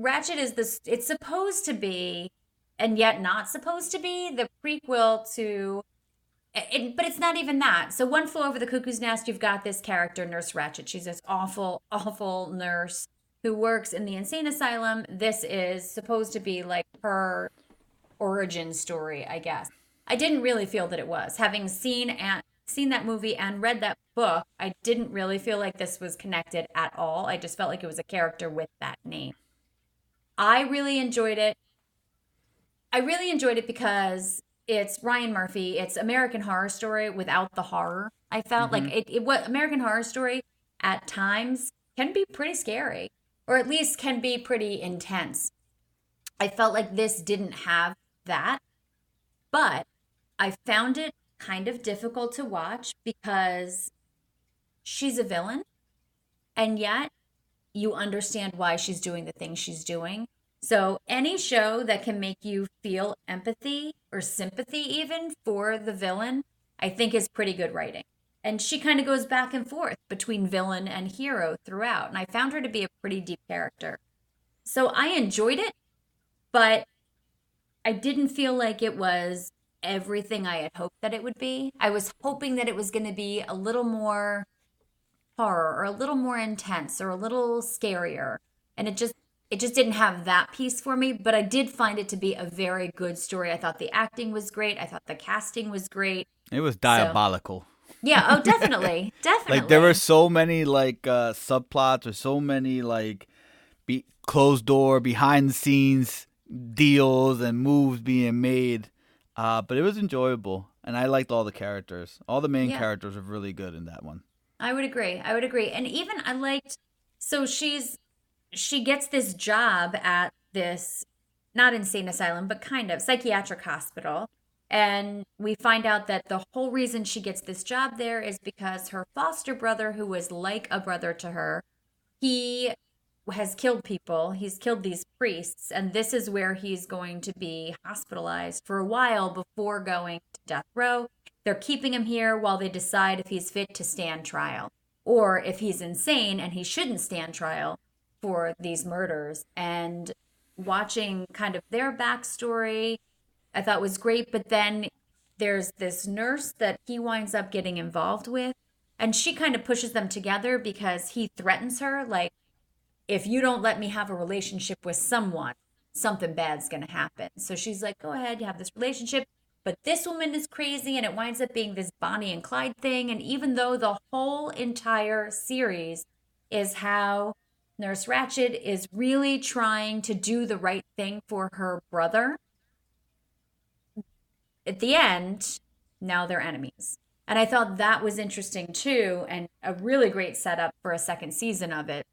Ratched is this it's supposed to be and yet not supposed to be the prequel to it, but it's not even that. So one flew over the cuckoo's nest. You've got this character, Nurse Ratched. She's this awful, awful nurse who works in the insane asylum. This is supposed to be like her origin story, I guess. I didn't really feel that it was. Having seen and seen that movie and read that book, I didn't really feel like this was connected at all. I just felt like it was a character with that name. I really enjoyed it. I really enjoyed it because it's Ryan Murphy. It's American Horror Story without the horror. I felt like mm-hmm. it, it what American Horror Story at times can be pretty scary, or at least can be pretty intense. I felt like this didn't have that, but I found it kind of difficult to watch because she's a villain, and yet you understand why she's doing the things she's doing. So, any show that can make you feel empathy or sympathy, even for the villain, I think is pretty good writing. And she kind of goes back and forth between villain and hero throughout. And I found her to be a pretty deep character. So, I enjoyed it, but I didn't feel like it was everything I had hoped that it would be. I was hoping that it was going to be a little more horror or a little more intense or a little scarier. And it just it just didn't have that piece for me, but I did find it to be a very good story. I thought the acting was great. I thought the casting was great.
It was diabolical.
Yeah, oh definitely. definitely.
Like there were so many like uh subplots or so many like be- closed door behind the scenes deals and moves being made. Uh but it was enjoyable and I liked all the characters. All the main
Yeah.
characters were really good in that one.
I would agree. I would agree. And even I liked so she's she gets this job at this not insane asylum, but kind of psychiatric hospital. And we find out that the whole reason she gets this job there is because her foster brother, who was like a brother to her, he has killed people. He's killed these priests, and this is where he's going to be hospitalized for a while before going to death row. They're keeping him here while they decide if he's fit to stand trial or if he's insane and he shouldn't stand trial for these murders. And watching kind of their backstory, I thought was great. But then there's this nurse that he winds up getting involved with, and she kind of pushes them together because he threatens her, like, if you don't let me have a relationship with someone, something bad's going to happen. So she's like, go ahead, you have this relationship. But this woman is crazy, and it winds up being this Bonnie and Clyde thing. And even though the whole entire series is how Nurse Ratched is really trying to do the right thing for her brother, at the end, now they're enemies. And I thought that was interesting too, and a really great setup for a second season of it.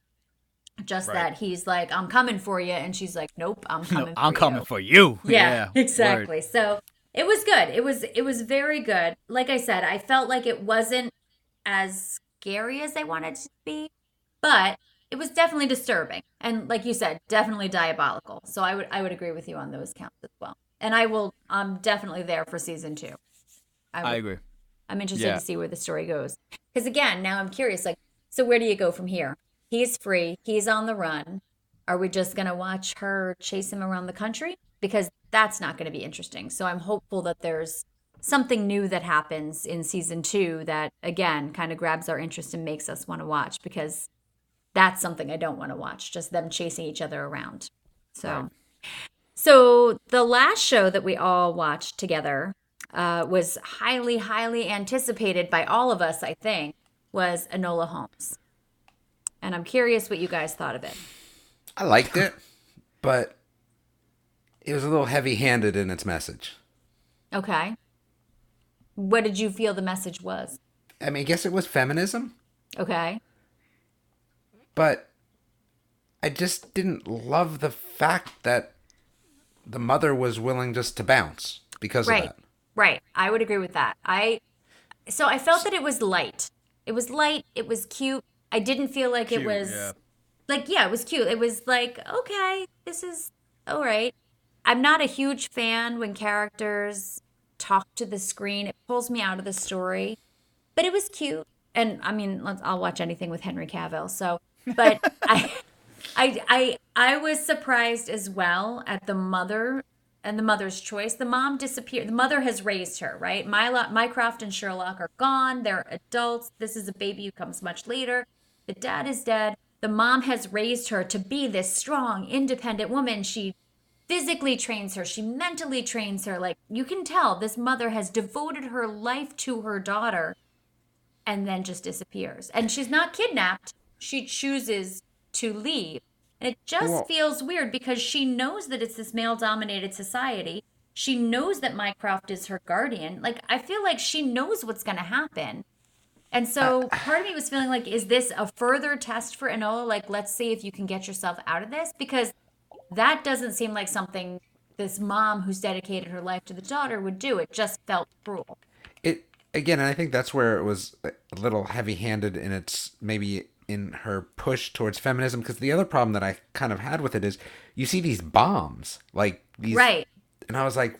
Just
Right.
that he's like, I'm coming for you. And she's like, Nope, I'm
No,
coming for
I'm
you.
coming for you.
Yeah,
word.
exactly. So it was good. It was it was very good. Like I said, I felt like it wasn't as scary as I wanted it to be, but it was definitely disturbing. And like you said, definitely diabolical. So I would I would agree with you on those counts as well. And I will I'm definitely there for season two.
I
would-
agree.
I'm interested
Yeah.
to see where the story goes. Because again, now I'm curious. Like, so where do you go from here? He's free. He's on the run. Are we just gonna watch her chase him around the country? Because that's not going to be interesting. So I'm hopeful that there's something new that happens in season two that again kind of grabs our interest and makes us want to watch. Because that's something I don't want to watch. Just them chasing each other around. So. So the last show that we all watched together uh, was highly, highly anticipated by all of us. I think was Enola Holmes, and I'm curious what you guys thought of it.
I liked it, but it was a little heavy-handed in its message.
Okay, what did you feel the message was?
I mean, I guess it was feminism,
Okay,
but I just didn't love the fact that the mother was willing just to bounce because
right,
of that.
right. I would agree with that. I so I felt that it was light. It was light. It was cute. I didn't feel like it was.
yeah.
like yeah it was cute it was like okay this is all right i'm not a huge fan when characters talk to the screen it pulls me out of the story but it was cute and i mean let's, i'll watch anything with henry cavill so but i i i i was surprised as well at the mother and the mother's choice. The mom disappeared the mother has raised her right? Myla, mycroft and sherlock are gone. They're adults. This is a baby who comes much later. The dad is dead. The mom has raised her to be this strong independent woman. She physically trains her. She mentally trains her. Like you can tell this mother has devoted her life to her daughter and then just disappears. And she's not kidnapped she chooses to leave and it just
Well-
feels weird because she knows that it's this male dominated society she knows that mycroft is her guardian like i feel like she knows what's going to happen and so uh, part of me was feeling like, is this a further test for Enola? Like, let's see if you can get yourself out of this? Because that doesn't seem like something this mom who's dedicated her life to the daughter would do. It just felt cruel.
It again, and I think that's where it was a little heavy-handed in its maybe in her push towards feminism. Because the other problem that I kind of had with it is you see these bombs, like these,
Right.
and I was like,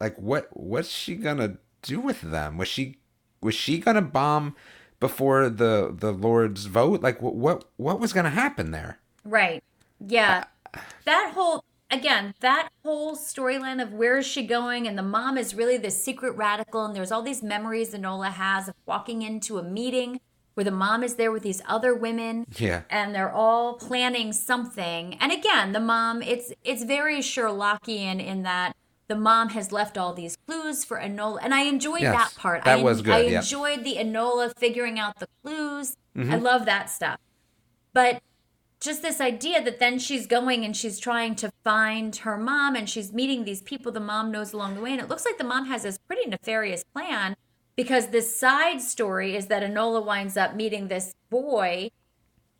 like what? What's she gonna do with them? Was she was she gonna bomb before the the Lord's vote? Like what what what was gonna happen there?
Right. Yeah. That whole again, that whole storyline of where is she going and the mom is really the secret radical and there's all these memories Enola has of walking into a meeting where the mom is there with these other women
Yeah.
and they're all planning something. And again, the mom it's it's very Sherlockian in that the mom has left all these clues for Enola and I enjoyed
Yes,
that part.
that
I,
was good,
I
yeah.
enjoyed the Enola figuring out the clues.
Mm-hmm.
I love that stuff. But just this idea that then she's going and she's trying to find her mom and she's meeting these people the mom knows along the way. And it looks like the mom has this pretty nefarious plan because this side story is that Enola winds up meeting this boy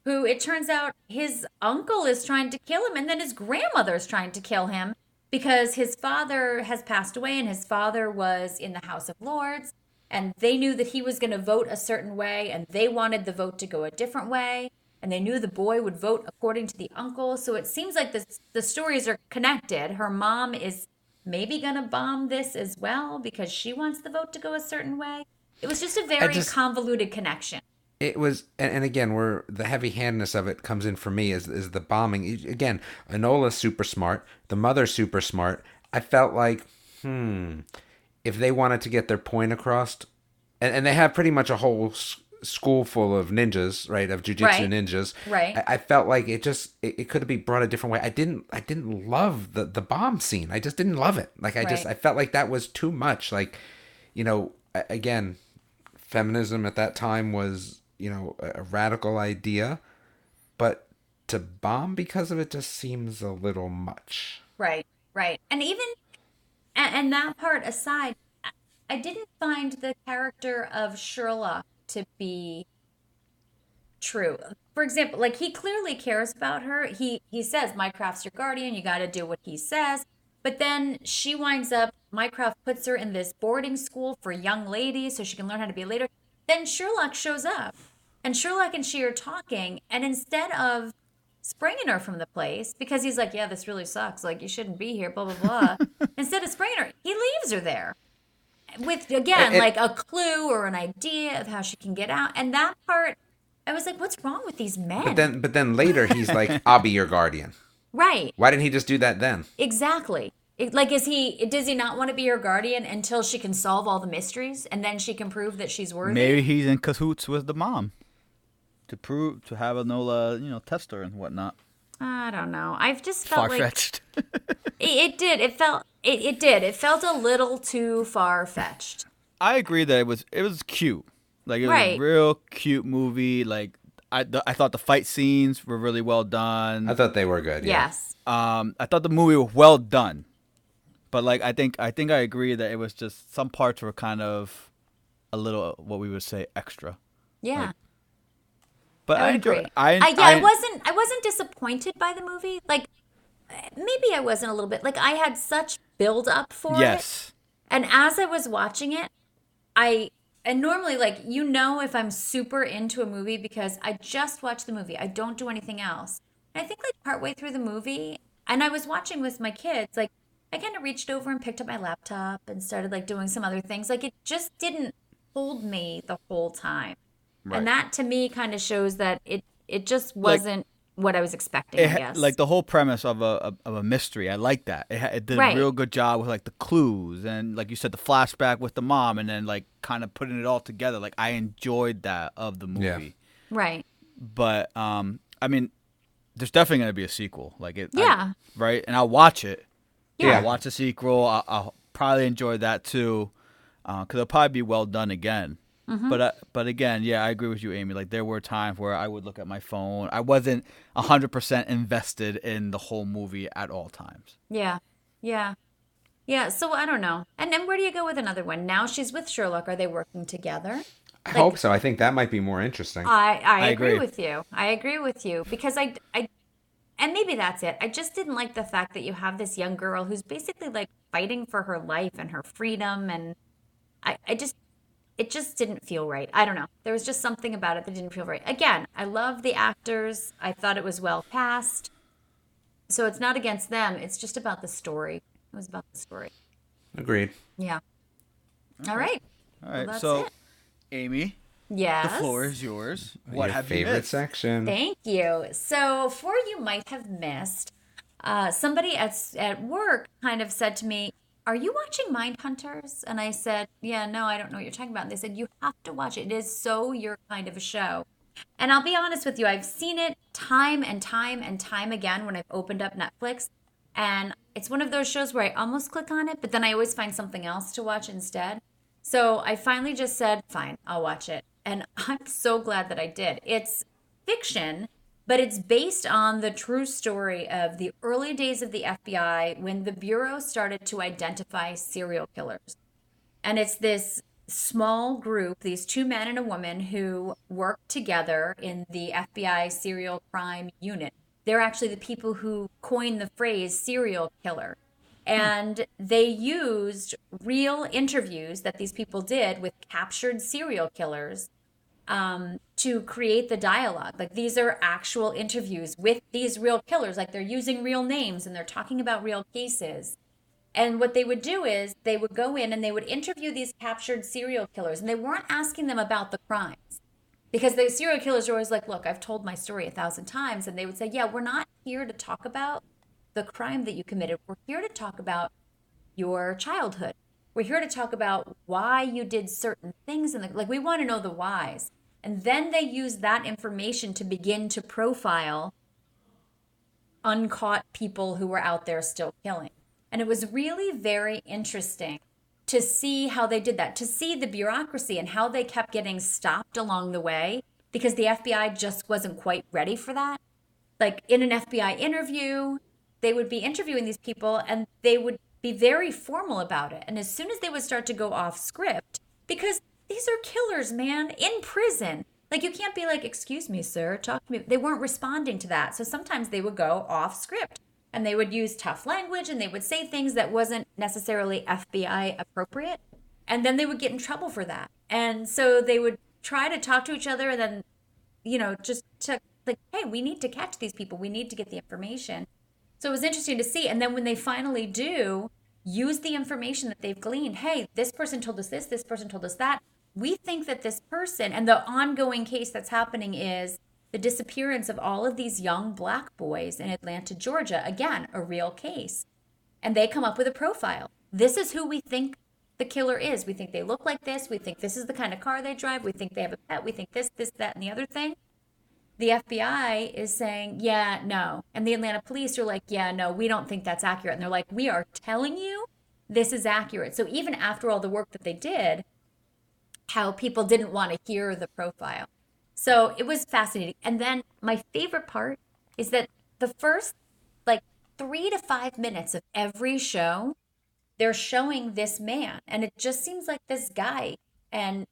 who it turns out his uncle is trying to kill him and then his grandmother is trying to kill him because his father has passed away and his father was in the House of Lords and they knew that he was going to vote a certain way and they wanted the vote to go a different way and they knew the boy would vote according to the uncle. So it seems like this, the stories are connected. Her mom is maybe going to bomb this as well because she wants the vote to go a certain way. It was just a very
just-
convoluted connection.
It was and, and again where the heavy handedness of it comes in for me is is the bombing. Again enola's super smart the mother's super smart. I felt like hmm if they wanted to get their point across and, and they have pretty much a whole school full of ninjas right of jujitsu
Right.
ninjas
Right.
I, I felt like it just it, it could have been brought a different way i didn't i didn't love the the bomb scene i just didn't love it like i just i felt like that was too much like you know again feminism at that time was you know a a radical idea but to bomb because of it just seems a little much
Right, right. And even, and, and that part aside, I- I didn't find the character of Sherlock to be true. For example, like he clearly cares about her. He he says, "Mycroft's your guardian. You got to do what he says." But then she winds up. Mycroft puts her in this boarding school for young ladies so she can learn how to be a leader. Then Sherlock shows up, and Sherlock and she are talking, and instead of springing her from the place because he's like, yeah, this really sucks. Like, you shouldn't be here, blah, blah, blah. Instead of springing her, he leaves her there with, again,
It- it-
like a clue or an idea of how she can get out. And that part, I was like, what's wrong with these men?
but then but then later he's like i'll be your guardian
right,
why didn't he just do that then
exactly. It- Like, is he, does he not want to be her guardian until she can solve all the mysteries and then she can prove that she's worthy?
Maybe he's in cahoots with the mom to prove to have Enola, you know, test her and whatnot.
I don't know. I've just felt
Far
like
fetched.
it, it did. It felt, it, it did. It felt a little too far fetched.
I agree that it was it was cute. Like it was
Right.
a real cute movie. Like I the, I thought the fight scenes were really well done.
i thought they were good yeah.
Yes.
um I thought the movie was well done. But like I think I think I agree that it was just some parts were kind of a little what we would say extra.
Yeah.
But
I
I,
would
enjoy. I,
I, yeah, I, wasn't. I wasn't disappointed by the movie. Like, maybe I wasn't a little bit. Like, I had such build up for it,
Yes.
and as I was watching it, I and normally, like, you know, if I'm super into a movie because I just watch the movie, I don't do anything else. And I think like partway through the movie, and I was watching with my kids, like. I kind of reached over and picked up my laptop and started like doing some other things. Like it just didn't hold me the whole time.
Right.
And that to me kind of shows that it it just wasn't what I was expecting,
It
I guess.
like the whole premise of a of- of a mystery. I like that. It, it did
Right.
a real good job with like the clues and like you said the flashback with the mom and then like kind of putting it all together. Like I enjoyed that of the movie.
Yeah.
right.
But um I mean there's definitely going to be a sequel. Like it I-
Yeah.
right? And I'll watch it.
Yeah.
I'll watch the sequel. I'll, I'll probably enjoy that too. Uh, cuz it'll probably be well done again.
Mm-hmm.
But uh, but again, yeah, I agree with you, Amy. Like there were times where I would look at my phone. I wasn't hundred percent invested in the whole movie at all times.
Yeah. Yeah. Yeah. So I don't know. And then where do you go with another one? Now she's with Sherlock. Are they working together?
i hope so i think that might be more interesting
I, I,
I
agree.
agree.
with you. I agree with you because I, I, and maybe that's it. I just didn't like the fact that you have this young girl who's basically like fighting for her life and her freedom. And I, I just, it just didn't feel right. I don't know. There was just something about it that didn't feel right. Again, I love the actors. I thought it was well cast. So it's not against them. It's just about the story. It was about the story.
agreed
Yeah. All right.
All right,
that's
so
it.
Amy,
Yes.
the floor is yours. What
Your
have you
favorite
missed?
section
Thank you. So, for you might have missed, uh, somebody at at work kind of said to me, "Are you watching Mindhunters? And I said, "Yeah, no, I don't know what you're talking about." And they said, "You have to watch it. It is so your kind of a show." And I'll be honest with you, I've seen it time and time and time again when I've opened up Netflix. And it's one of those shows where I almost click on it, but then I always find something else to watch instead. So I finally just said, fine, I'll watch it. And I'm so glad that I did. It's fiction, but it's based on the true story of the early days of the FBI when the Bureau started to identify serial killers. And it's this small group, these two men and a woman who work together in the FBI serial crime unit. They're actually the people who coined the phrase serial killer. Hmm. And they used real interviews that these people did with captured serial killers um, to create the dialogue. Like these are actual interviews with these real killers. Like they're using real names and they're talking about real cases. And what they would do is they would go in and they would interview these captured serial killers, and they weren't asking them about the crimes Because the serial killers are always like, look, I've told my story a thousand times. And they would say, yeah, we're not here to talk about the crime that you committed. We're here to talk about your childhood. We're here to talk about why you did certain things. And like, we want to know the whys. And then they use that information to begin to profile uncaught people who were out there still killing. And it was really very interesting to see how they did that, to see the bureaucracy and how they kept getting stopped along the way because the FBI just wasn't quite ready for that. Like in an FBI interview, they would be interviewing these people and they would be very formal about it. And as soon as they would start to go off script, because these are killers, man, in prison. Like you can't be like, "Excuse me, sir, talk to me." They weren't responding to that. So sometimes they would go off script and they would use tough language and they would say things that wasn't necessarily FBI appropriate. And then they would get in trouble for that. And so they would try to talk to each other and then, you know, just to like, hey, we need to catch these people. We need to get the information. So it was interesting to see. And then when they finally do use the information that they've gleaned, hey, this person told us this, this person told us that. We think that this person and the ongoing case that's happening is the disappearance of all of these young black boys in Atlanta, Georgia. Again, a real case. And they come up with a profile. This is who we think the killer is. We think they look like this. We think this is the kind of car they drive. We think they have a pet. We think this, this, that, and the other thing. The FBI is saying, yeah, no. And the Atlanta police are like, yeah, no, we don't think that's accurate. And they're like, we are telling you this is accurate. So even after all the work that they did, how people didn't want to hear the profile. So it was fascinating. And then my favorite part is that the first like three to five minutes of every show, they're showing this man, and it just seems like this guy, and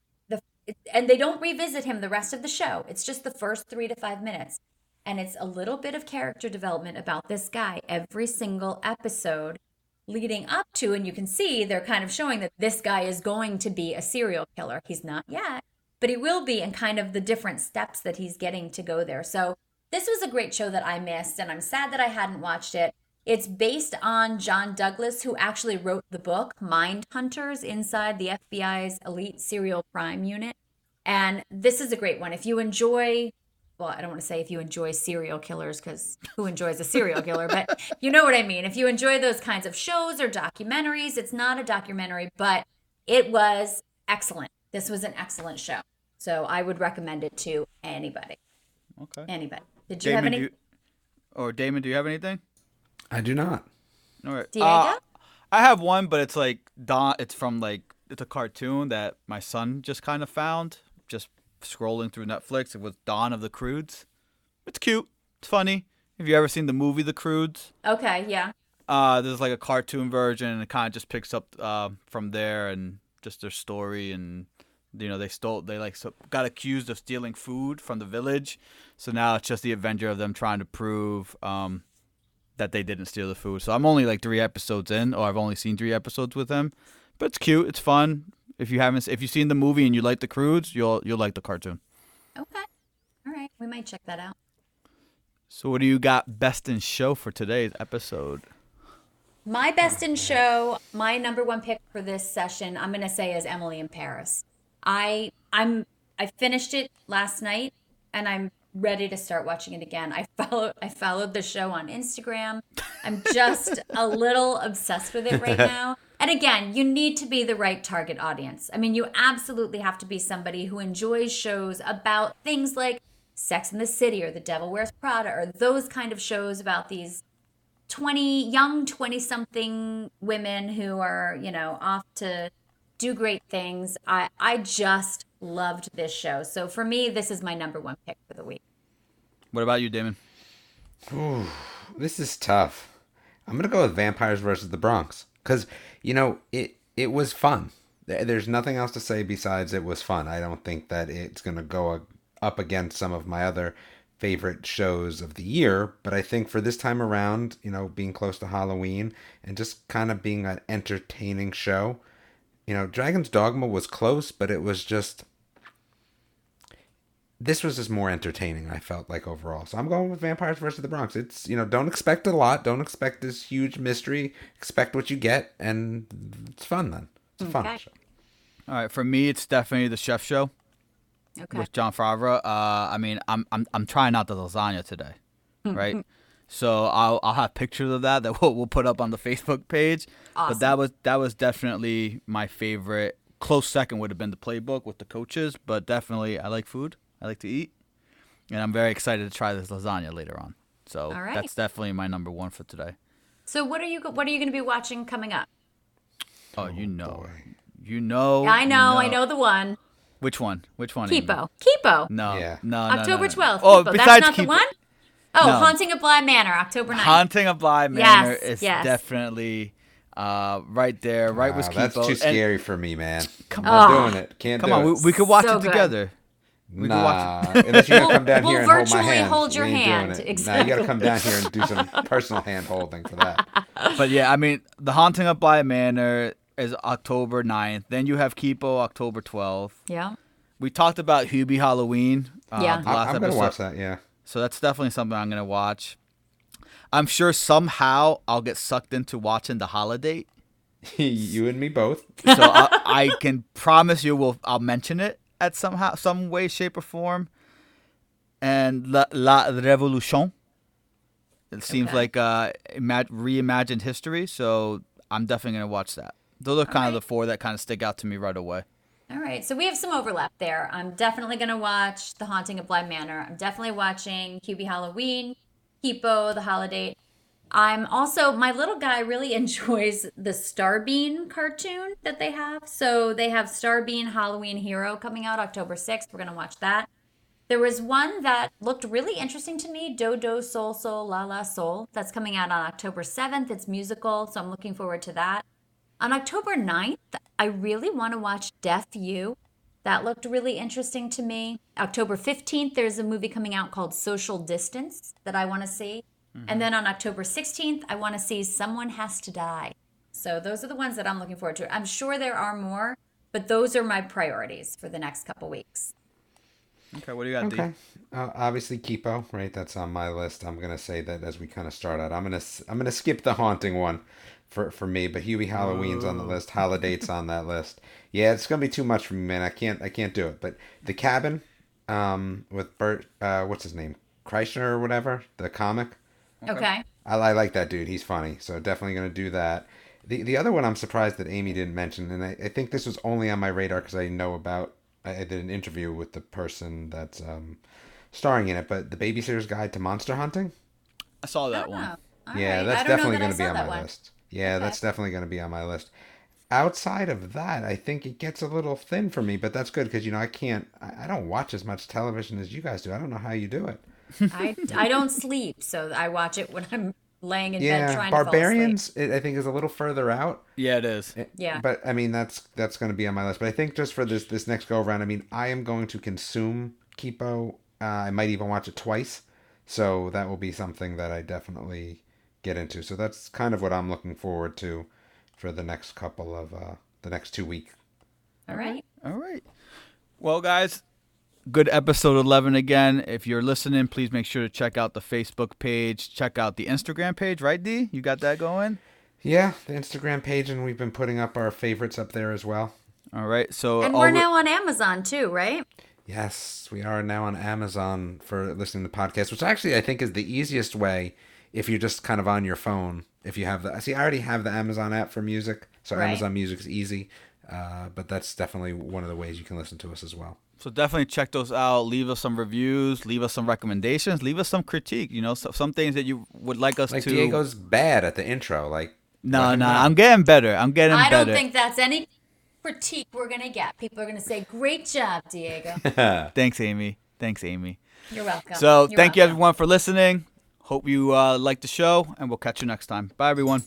the and they don't revisit him the rest of the show. It's just the first three to five minutes, and it's a little bit of character development about this guy every single episode leading up to and you can see they're kind of showing that this guy is going to be a serial killer he's not yet but he will be and kind of the different steps that he's getting to go there. So this was a great show that I missed, and I'm sad that I hadn't watched it. It's based on John Douglas, who actually wrote the book Mindhunters inside the FBI's elite serial crime unit. And this is a great one. If you enjoy, well, I don't want to say if you enjoy serial killers, because who enjoys a serial killer, but you know what I mean. If you enjoy those kinds of shows or documentaries, it's not a documentary, but it was excellent. This was an excellent show. So I would recommend it to anybody.
Okay.
Anybody. Did you
Damon,
have any?
you, or Damon, do you have anything?
I do not.
All right.
Diego?
Uh, I have one, but it's like Don. It's from like it's a cartoon that my son just kind of found, just scrolling through Netflix. It was Dawn of the Croods. It's cute. It's funny. Have you ever seen the movie The Croods?
okay, yeah.
Uh, there's like a cartoon version, and it kind of just picks up uh, from there and just their story and you know they stole they like so, got accused of stealing food from the village so now it's just the adventure of them trying to prove um, that they didn't steal the food so i'm only like three episodes in or i've only seen three episodes with them but it's cute it's fun if you haven't if you've seen the movie and you like the croods you'll you'll like the cartoon
Okay. All right. We might check that out.
so what do you got best in show for today's episode
My best in show, my number one pick for this session, I'm gonna say is Emily in Paris. I I'm I finished it last night and I'm ready to start watching it again. I followed I followed the show on Instagram. I'm just a little obsessed with it right now. And again, you need to be the right target audience. I mean, you absolutely have to be somebody who enjoys shows about things like Sex in the City or The Devil Wears Prada or those kind of shows about these 20 young 20 something women who are, you know, off to do great things. I I just loved this show. So for me, this is my number one pick for the week.
what about you damon
This is tough. I'm gonna go with Vampires versus the Bronx because you know it. It was fun. There's nothing else to say besides it was fun. I don't think that it's gonna go up against some of my other favorite shows of the year, but I think for this time around, you know, being close to Halloween and just kind of being an entertaining show, you know, Dragon's Dogma was close, but it was just this was just more entertaining i felt like overall so i'm going with vampires versus the bronx it's you know don't expect a lot don't expect this huge mystery expect what you get and it's fun then it's a fun
Okay.
show
all right for me it's definitely the chef show
Okay.
with Jon Favreau. Uh, I mean, I'm I'm I'm trying out the lasagna today, right? so I'll I'll have pictures of that that we'll, we'll put up on the Facebook page. But that was that was definitely my favorite. Close second would have been the playbook with the coaches, but definitely I like food. I like to eat, and I'm very excited to try this lasagna later on. So
All right.
that's definitely my number one for today.
So what are you what are you going to be watching coming up?
Oh, you know, you know.
I
you
know, I know the one.
Which one? Which one?
Kipo. Kipo.
No,
Yeah.
no, no, no,
October
no.
12th.
Oh,
Kipo.
besides
That's not the
Kipo-
one? Oh,
No.
Haunting of Bly Manor, October 9th.
Haunting of Bly Manor
Yes,
is
yes.
definitely uh, right there, right with
Wow,
Kipo.
that's too
And-
scary for me, man.
Come
Not
on.
doing it. Can't
come
do
on,
it.
we, we could watch
So
it
good.
Together. We can watch
Nah, unless you're gonna come down
We'll-
here and
we'll
hold my
virtually
hand.
hold your hand.
Doing it. Nah, you gotta come down here and do some personal hand holding for that.
But yeah, I mean, The Haunting of Bly Manor is October 9th. Then you have Kipo October 12th.
Yeah.
We talked about Hubie Halloween. Uh,
Yeah.
the
I,
last
I'm gonna
episode.
watch that. Yeah.
So that's definitely something I'm gonna watch. I'm sure somehow I'll get sucked into watching The Holiday.
you and me both.
So I, I can promise you, we'll I'll mention it at somehow, some way, shape, or form. And La, La Revolution. It seems
Okay.
like uh, ima- reimagined history, so I'm definitely gonna watch that. Those are kind of the four that kind of stick out to me right away.
All right. So we have some overlap there. I'm definitely going to watch The Haunting of Bly Manor. I'm definitely watching Hubie Halloween, Kipo, The Holiday. I'm also, my little guy really enjoys the StarBeam cartoon that they have. So they have StarBeam Halloween Hero coming out October 6th. We're going to watch that. There was one that looked really interesting to me, Do Do Sol Sol La La Sol. That's coming out on October 7th. It's musical, so I'm looking forward to that. On October 9th, I really want to watch Deaf U. That looked really interesting to me. October 15th, there's a movie coming out called Social Distance that I want to see. And then on October 16th, I want to see Someone Has to Die. So those are the ones that I'm looking forward to. I'm sure there are more, but those are my priorities for the next couple weeks.
Okay, what do you got,
Okay. Uh, obviously, Kipo, right? That's on my list. I'm gonna say that as we kind of start out. I'm gonna s- I'm gonna skip the haunting one for for me, but Hubie Halloween's on the list. Holiday's on that list. Yeah, it's gonna be too much for me, man. I can't I can't do it. But the cabin, um, with Bert, uh, what's his name, Kreischer or whatever, the comic.
Okay.
I, I like that dude. He's funny. So definitely going to do that. The the other one I'm surprised that Amy didn't mention, and I, I think this was only on my radar because I know about. I, I did an interview with the person that's um, starring in it, but the Babysitter's Guide to Monster Hunting.
I saw that
Oh,
one.
all
yeah,
right.
that's
I don't know
definitely
that
going to be on my
one.
list. Yeah, that's definitely going to be on my list. Outside of that, I think it gets a little thin for me, but that's good because you know I can't. I, I don't watch as much television as you guys do. I don't know how you do it.
I, I don't sleep, so I watch it when I'm laying in bed
Yeah,
trying to fall asleep.
Barbarians, I think, is a little further out.
Yeah, it is.
Yeah.
But I mean that's that's going to be on my list. But I think just for this this next go around, I mean I am going to consume Kipo. Uh, I might even watch it twice. So that will be something that I definitely get into. So that's kind of what I'm looking forward to for the next couple of uh the next two weeks.
All right.
All right. Well, guys, good episode 11 again. If you're listening, please make sure to check out the Facebook page, check out the Instagram page, right, D? You got that going?
Yeah, the Instagram page, and we've been putting up our favorites up there as well.
All right. So
And we're
we-
now on Amazon too, right?
Yes, we are now on Amazon for listening to podcasts, which actually I think is the easiest way if you're just kind of on your phone. If you have the see, I already have the Amazon app for music, so
Right.
Amazon Music is easy. Uh, but that's definitely one of the ways you can listen to us as well.
So definitely check those out. Leave us some reviews. Leave us some recommendations. Leave us some critique. You know, so, some things that you would like us
Like
to.
Diego's bad at the intro. Like
no,
let
no,
know.
I'm getting better. I'm getting
I
better.
I don't think that's any critique we're gonna get. People are gonna say, "Great job, Diego."
Thanks, Amy. Thanks, Amy.
You're welcome.
So
You're
thank you everyone for listening. Hope you uh, like the show, and we'll catch you next time. Bye, everyone.